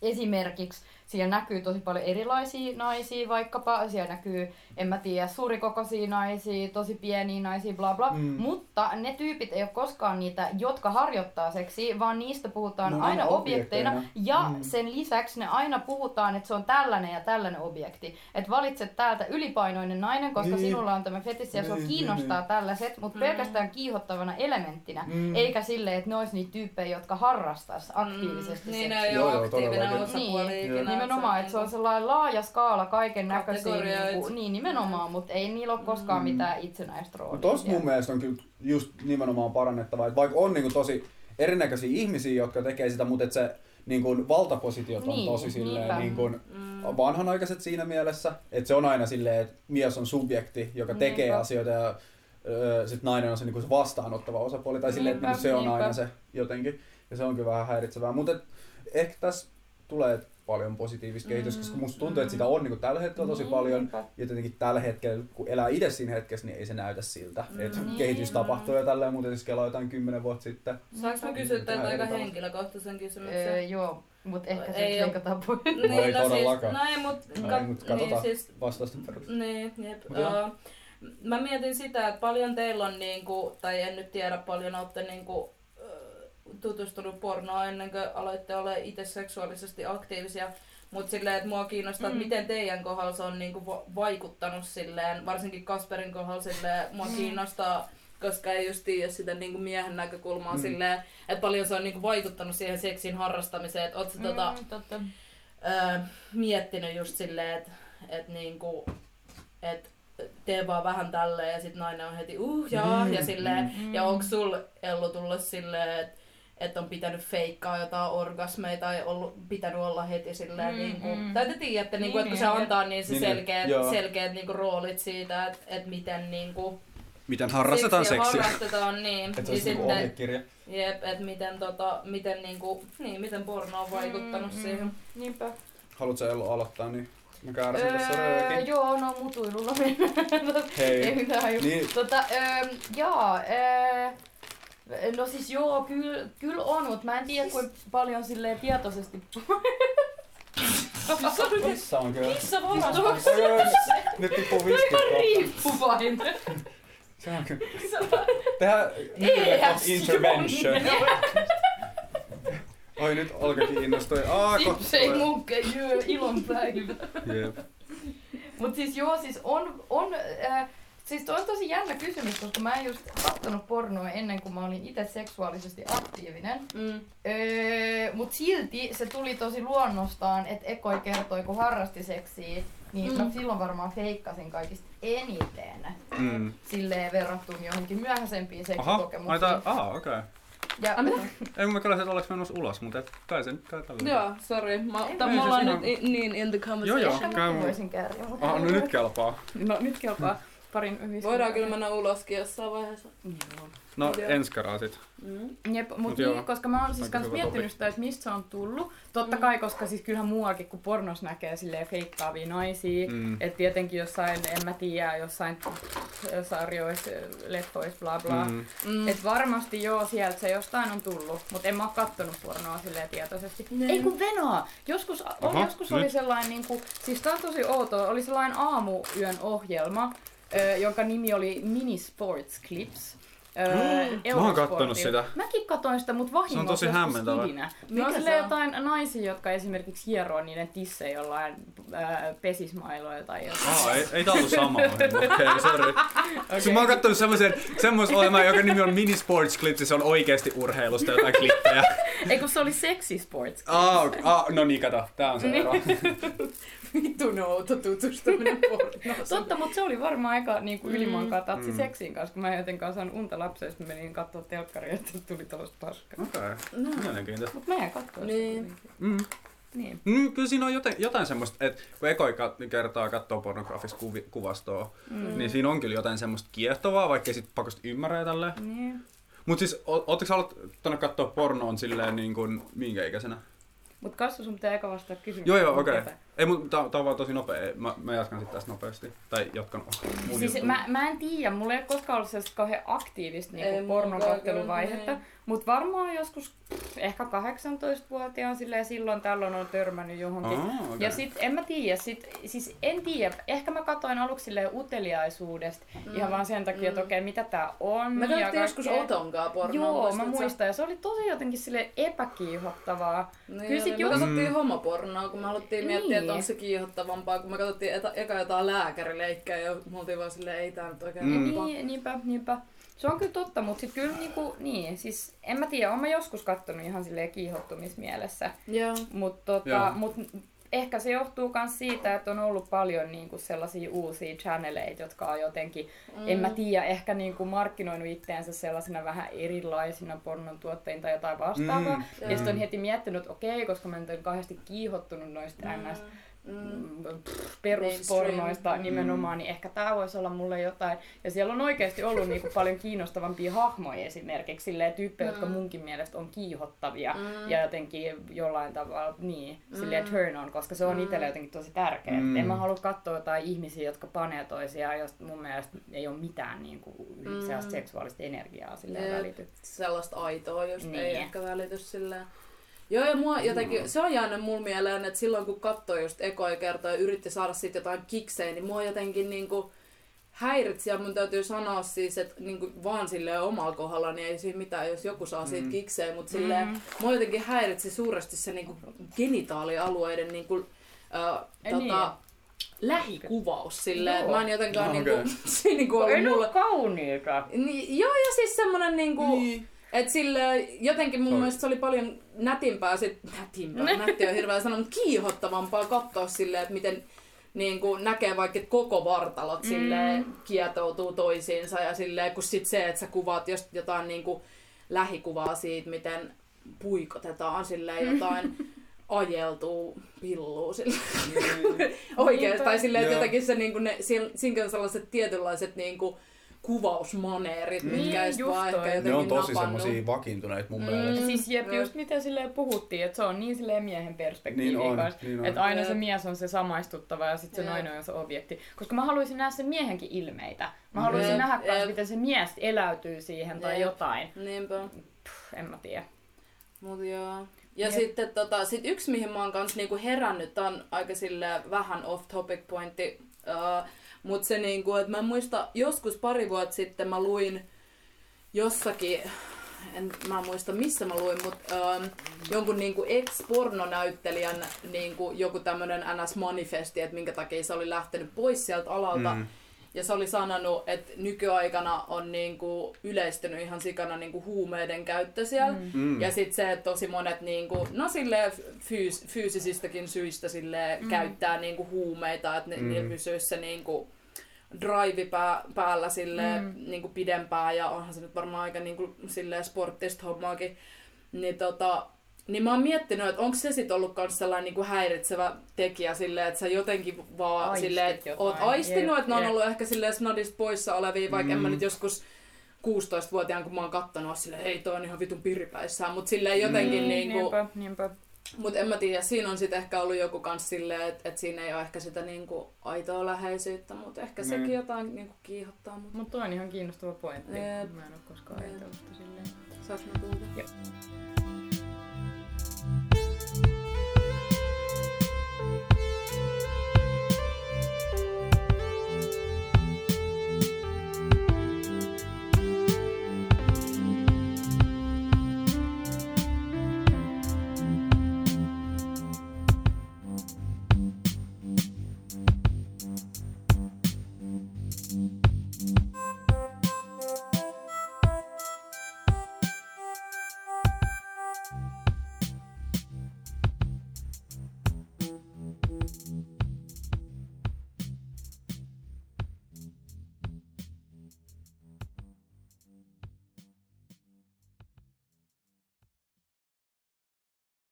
esimerkiksi siellä näkyy tosi paljon erilaisia naisia vaikkapa. Siellä näkyy, en mä tiedä, suurikokoisia naisia, tosi pieniä naisia, bla bla. Mm. Mutta ne tyypit ei ole koskaan niitä, jotka harjoittaa seksiä, vaan niistä puhutaan Ne on aina aina objekteina. objekteina. Ja Mm. sen lisäksi ne aina puhutaan, että se on tällainen ja tällainen objekti. Että valitset täältä ylipainoinen nainen, koska Niin. sinulla on tämä fetissi ja sua Niin, kiinnostaa niin, tällaiset, mutta Mm. pelkästään kiihottavana elementtinä. Mm. Eikä silleen, että ne olisi niitä tyyppejä, jotka harrastais aktiivisesti Niin, seksiä. ne ei Joo, ole joo, aktiivinen osapuoli Niin, ikinä. Nimenomaan, että se on sellainen laaja skaala kaiken näköisiä. Niin, kuin, niin, nimenomaan, mutta ei niillä ole koskaan Mm. mitään itsenäistä roolia. Mutta mun mielestä on kyllä just nimenomaan parannettava, että vaikka on niinku tosi erinäköisiä ihmisiä, jotka tekee sitä, mutta et se niinku valtapositiot on Niin, tosi silleen niinpä. niinku Mm. vanhanaikaiset siinä mielessä, että se on aina silleen, että mies on subjekti, joka tekee Niinpä. asioita ja öö, sit nainen on se, niinku se vastaanottava osapuoli, tai silleen, että niinku se on niinpä. aina se jotenkin, ja se on kyllä vähän häiritsevää, mutta ehkä tässä tulee paljon positiivista kehitystä, Mm, koska musta tuntuu, että sitä on niinku tällä hetkellä tosi Niin, paljon, niinpä. ja tietenkin tällä hetkellä, kun elää itse siinä hetkessä, niin ei se näytä siltä. Mm. että Niin. kehitys tapahtuu ja tälleen, mutta jos kelaa jotain kymmenen vuotta sitten. Saanko mä kysyä Vähän aika henkilökohtaisen Öö, kysymyksen? joo, mutta ehkä Ei se oo- leikataan pois. No ei todellakaan. Siis, no ei, mut, No ei, mut katsotaan. Niin, siis, Vastausten perusteella. niin, jep. Mut joo. Uh, mä mietin sitä, että paljon teillä on niinku, tai en nyt tiedä paljon olette niinku, ö, tutustunut pornoon ennen kuin aloitte olla itse seksuaalisesti aktiivisia. Mutta silleen, että mua kiinnostaa, Mm. että miten teidän kohdalla se on niinku va- vaikuttanut silleen, varsinkin Kasperin kohdalla silleen, mua Mm. kiinnostaa, koska ei just tiedä sitä niinku miehen näkökulmaa Mm. silleen, että paljon se on niinku vaikuttanut siihen seksin harrastamiseen, että oot sä tota, Mm, totta. öö, miettinyt just silleen, että et niinku, et tee vaan vähän tälleen ja sit nainen on heti uh jaa Mm, ja silleen, mm. ja onko sul Ellu tullut silleen, että et on pitänyt feikkaa jotain orgasmeja tai ollut, pitänyt olla heti silleen, Mm, niinku, mm. tai te tiedätte, niinku, Niin, että kun se niin, antaa niin se Niin, niin, selkeät, joo. selkeät niinku, roolit siitä, että et miten niinku, Miten harrastetaan, niin, Että se niin olisi sitten, ohjekirja. jep, että miten, tota, miten, niinku, niin, miten porno on vaikuttanut Mm, mm. siihen. Niinpä. Haluatko Ello aloittaa, niin mä tässä Öö, röökin. joo, no mutuilulla mennään. Ei Hei. mitään ju- Niin, Tota, öö, jaa, öö, no siis joo, kyllä kyl on, mutta mä en tiedä kuinka paljon silleen tietoisesti... missä on kyllä? Missä varastossa? Nyt tippuu viskit kohta. Riippuvainen. Se on kyllä. Tehdään ES intervention. Oi nyt alkoi innostua. Aa, Sipsei munkke, jö, ilonpäivä. Jep. Mut siis joo, siis on, on äh, siis toi on tosi jännä kysymys, koska mä en just kattonut pornoa ennen kuin mä olin itse seksuaalisesti aktiivinen. Mm. Öö, mut silti se tuli tosi luonnostaan, että Ekoi kertoi, kun harrasti seksiä, niin mm. mä silloin varmaan feikkasin kaikista eniten. Mm. Silleen verrattuna johonkin myöhäisempiin Aha, seksikokemuksiin. tää, aha, okei. Okay. Ja, mitä? Ei mä kyllä että oleks menossa ulos, mutta et, kai se nyt käy tällä. Joo, sorry. Mä, Ei me ollaan siinä nyt niin in the conversation. Joo, Ehkä käy voisin mutta- Ah, no nyt kelpaa. No nyt kelpaa parin yhdistelmää. Voidaan kyllä mennä uloskin jossain vaiheessa. Joo. No Joo. ensi kerralla sit. Mm. Jep, mut Mut niin, koska mä oon siis kans miettinyt sitä, että mistä se on tullut. Totta Mm. kai, koska siis kyllähän muuallakin, kun pornos näkee silleen feikkaavia naisia, Mm. Et tietenkin jossain, en mä tiedä, jossain sarjoissa, leffoissa, bla bla. Mm. Mm. Mm. Et varmasti joo, sieltä se jostain on tullut, mutta en mä oo kattonut pornoa silleen tietoisesti. Niin. Ei kun Venoa! Joskus, oli, Aha, joskus oli nyt. sellainen, niinku, siis tää on tosi outoa, oli sellainen aamuyön ohjelma, jonka nimi oli Mini Sports Clips. Öö, Mä oon kattonut sitä. Mäkin katsoin sitä, mutta vahingossa Se on tosi hämmentävä. kidinä. Ne Mikä on se on? jotain naisia, jotka esimerkiksi hieroo niiden tissejä jollain ää, pesismailoilla tai jotain. Aa, ei, ei tää ollut sama. Okei, okay, sorry. Okay. Mä oon kattonut semmoisen, semmoisen joka nimi on Mini Sports Clips, ja se on oikeesti urheilusta jotain klippejä. Ei kun se oli sexy sports. Aa, okay. ah, no niin, kato. Tää on se ero. Vittu outo tutustuminen pornoon. Totta, mutta se oli varmaan aika niin kuin ylimankaa tatsi Mm. seksiin kanssa, kun mä en jotenkaan saanut unta lapsesta, mä menin katsoa telkkaria, että tuli tollaista paskaa. Okei, okay. No. mielenkiintoista. Mut mä en katsoa Niin. Mm. Niin. Mm, kyllä siinä on jotain, jotain semmoista, että kun ekoi kat- kertaa katsoo pornografista kuvi- kuvastoa, Mm. niin siinä on kyllä jotain semmoista kiehtovaa, vaikka ei sit pakosti ymmärrä ja tälleen. Niin. Mut siis, ootteko sä aloittanut katsoa pornoon silleen niin kuin minkä ikäisenä? Mut Kassu, sun pitää eka vastata kysymykseen. Joo, joo, okei. tietää. Ei, mutta tää, tää on vaan tosi nopea. Mä, mä jatkan sitten tästä nopeasti. Tai jatkan mun Siis mä, mä en tiedä, mulla ei ole koskaan ollut sellaista kauhean aktiivista niinku pornokatteluvaihetta. niin. Mut varmaan joskus pff, ehkä 18-vuotiaan silleen silloin tällöin on törmännyt johonkin. Aa, okay. Ja sit en mä tiedä, sit, siis en tiedä, ehkä mä katoin aluksi silleen uteliaisuudesta mm. ihan vaan sen takia, että Mm. okei, mitä tää on. Me ja katsottiin joskus kaikkea. Otonkaa pornoa. Joo, mä muistan. Ja se oli tosi jotenkin sille epäkiihottavaa. Niin, Kyllä sit me just- katsottiin Mm. homopornoa, kun me haluttiin miettiä, Niin. Että onko se kiihottavampaa, kun me katsottiin eta, eka jotain lääkärileikkää ja me oltiin vaan silleen, ei tää nyt oikein Mm. mm. Niin, niinpä, niinpä. Se on kyllä totta, mutta sit kyllä niinku, niin, siis en mä tiedä, oon mä joskus kattonut ihan silleen kiihottumismielessä. Joo. Mut, tota, Joo. mut ehkä se johtuu myös siitä, että on ollut paljon niinku sellaisia uusia channeleita, jotka on jotenkin, mm. en mä tiedä, ehkä niinku markkinoinut itteensä sellaisena vähän erilaisina pornontuottajina tai jotain vastaavaa. Mm, Mm. Ja sitten on mm. heti miettinyt, että okei, koska mä nyt en kauheasti kiihottunut noista Mm. ns Mm. mm, peruspornoista Mainstream. nimenomaan, niin ehkä tämä voisi olla mulle jotain. Ja siellä on oikeasti ollut niinku paljon kiinnostavampia hahmoja esimerkiksi, silleen tyyppejä, jotka Mm. munkin mielestä on kiihottavia Mm. ja jotenkin jollain tavalla, niin, silleen Mm. turn on, koska se on Mm. itselle jotenkin tosi tärkeää. Mm. Mm. En mä halua katsoa jotain ihmisiä, jotka panee toisiaan, josta mun mielestä ei ole mitään niinku, Mm. mm. seksuaalista energiaa silleen Jep. välity. Sellaista aitoa, jos niin. ei ehkä välity silleen. Joo, ja mua jotenkin, se on jäänyt mulla mieleen, että silloin kun katsoi just ekoja kertoja ja yritti saada siitä jotain kiksejä, niin mua jotenkin niinku häiritsi, ja mun täytyy sanoa siis, että niinku vaan silleen omalla kohdalla, niin ei siinä mitään, jos joku saa siitä Mm. kiksejä, mutta silleen, Mm. mua jotenkin häiritsi suuresti se niinku genitaalialueiden niinku, äh, Ei tota, lähikuvaus silleen, että Joo. mä en jotenkaan Ah, niinku, okei. se niinku Ei ollut mulle... ole kauniita. Niin, joo, ja siis semmonen niinku... Niin. Et sille jotenkin mun Sorry. mielestä se oli paljon nätimpää, sit, nätimpää, nätti on hirveä sana, mutta kiihottavampaa katsoa silleen, että miten niin kuin näkee vaikka, että koko vartalot mm. silleen kietoutuu toisiinsa ja silleen, kun sit se, että sä kuvaat just jotain niin kuin lähikuvaa siitä, miten puikotetaan silleen jotain ajeltuu pilluu silleen. Oikeesti, tai silleen, että Niin. Joo. jotenkin se, niin kuin ne, siinä on sellaiset tietynlaiset niin kuin, kuvausmaneerit, Mm. mitkä ei Niin, just vaan toi. ehkä Ne jotenkin Ne on tosi napannut. semmosia vakiintuneita mun Mm, mielestä. siis jep, just mitä silleen puhuttiin, että se on niin silleen miehen perspektiivi Niin on, kanssa. niin on. Että aina Jep. se mies on se samaistuttava ja sitten se Jep. nainen on se objekti. Koska mä haluaisin nähdä sen miehenkin ilmeitä. Mä haluaisin Jep, nähdä jep. miten se mies eläytyy siihen tai Jep. jotain. Niinpä. Puh, en mä tiedä. Mut joo. Ja Jep. sitten tota, sit yksi, mihin mä oon kans niinku herännyt, tää on aika sille vähän off-topic pointti, uh, mut se niinku, että mä muista joskus pari vuotta sitten mä luin jossakin, en mä muista missä mä luin, mutta um, jonkun niinku ex-pornonäyttelijän niinku, joku tämmönen NS-manifesti, että minkä takia se oli lähtenyt pois sieltä alalta. Mm. Ja se oli sanonut, että nykyaikana on niinku yleistynyt ihan sikana niinku huumeiden käyttö siellä. Mm. Mm. Ja sitten se, että tosi monet niinku, no silleen fyys, fyysisistäkin syistä silleen Mm. käyttää niinku huumeita, että ne, Mm. niillä pysyisi se niinku drive pää, päällä silleen Mm. niinku pidempään ja onhan se nyt varmaan aika niinku silleen sporttista hommaakin. Niin tota, niin mä oon miettinyt, että onko se sit ollut kans sellainen niinku häiritsevä tekijä silleen, että sä jotenkin vaan Aistit silleen, että jotain. oot aistinut, Jep, että ne on ollut ehkä silleen snadista poissa olevia, vaikka en mä Mm. nyt joskus 16-vuotiaan, kun mä oon kattonut, oon silleen, ei toi on ihan vitun piripäissään, mutta silleen jotenkin Mm, niinku, Niinpä, niinpä. Mut en mä tiedä, siinä on sitten ehkä ollut joku kans silleen, että et siinä ei ole ehkä sitä niinku aitoa läheisyyttä, mutta ehkä Mm. sekin jotain niinku kiihottaa, mutta Mutta toi on ihan kiinnostava pointti. Jep. Mä en oo koskaan ajatellut sitä silleen. saaks mä? Joo.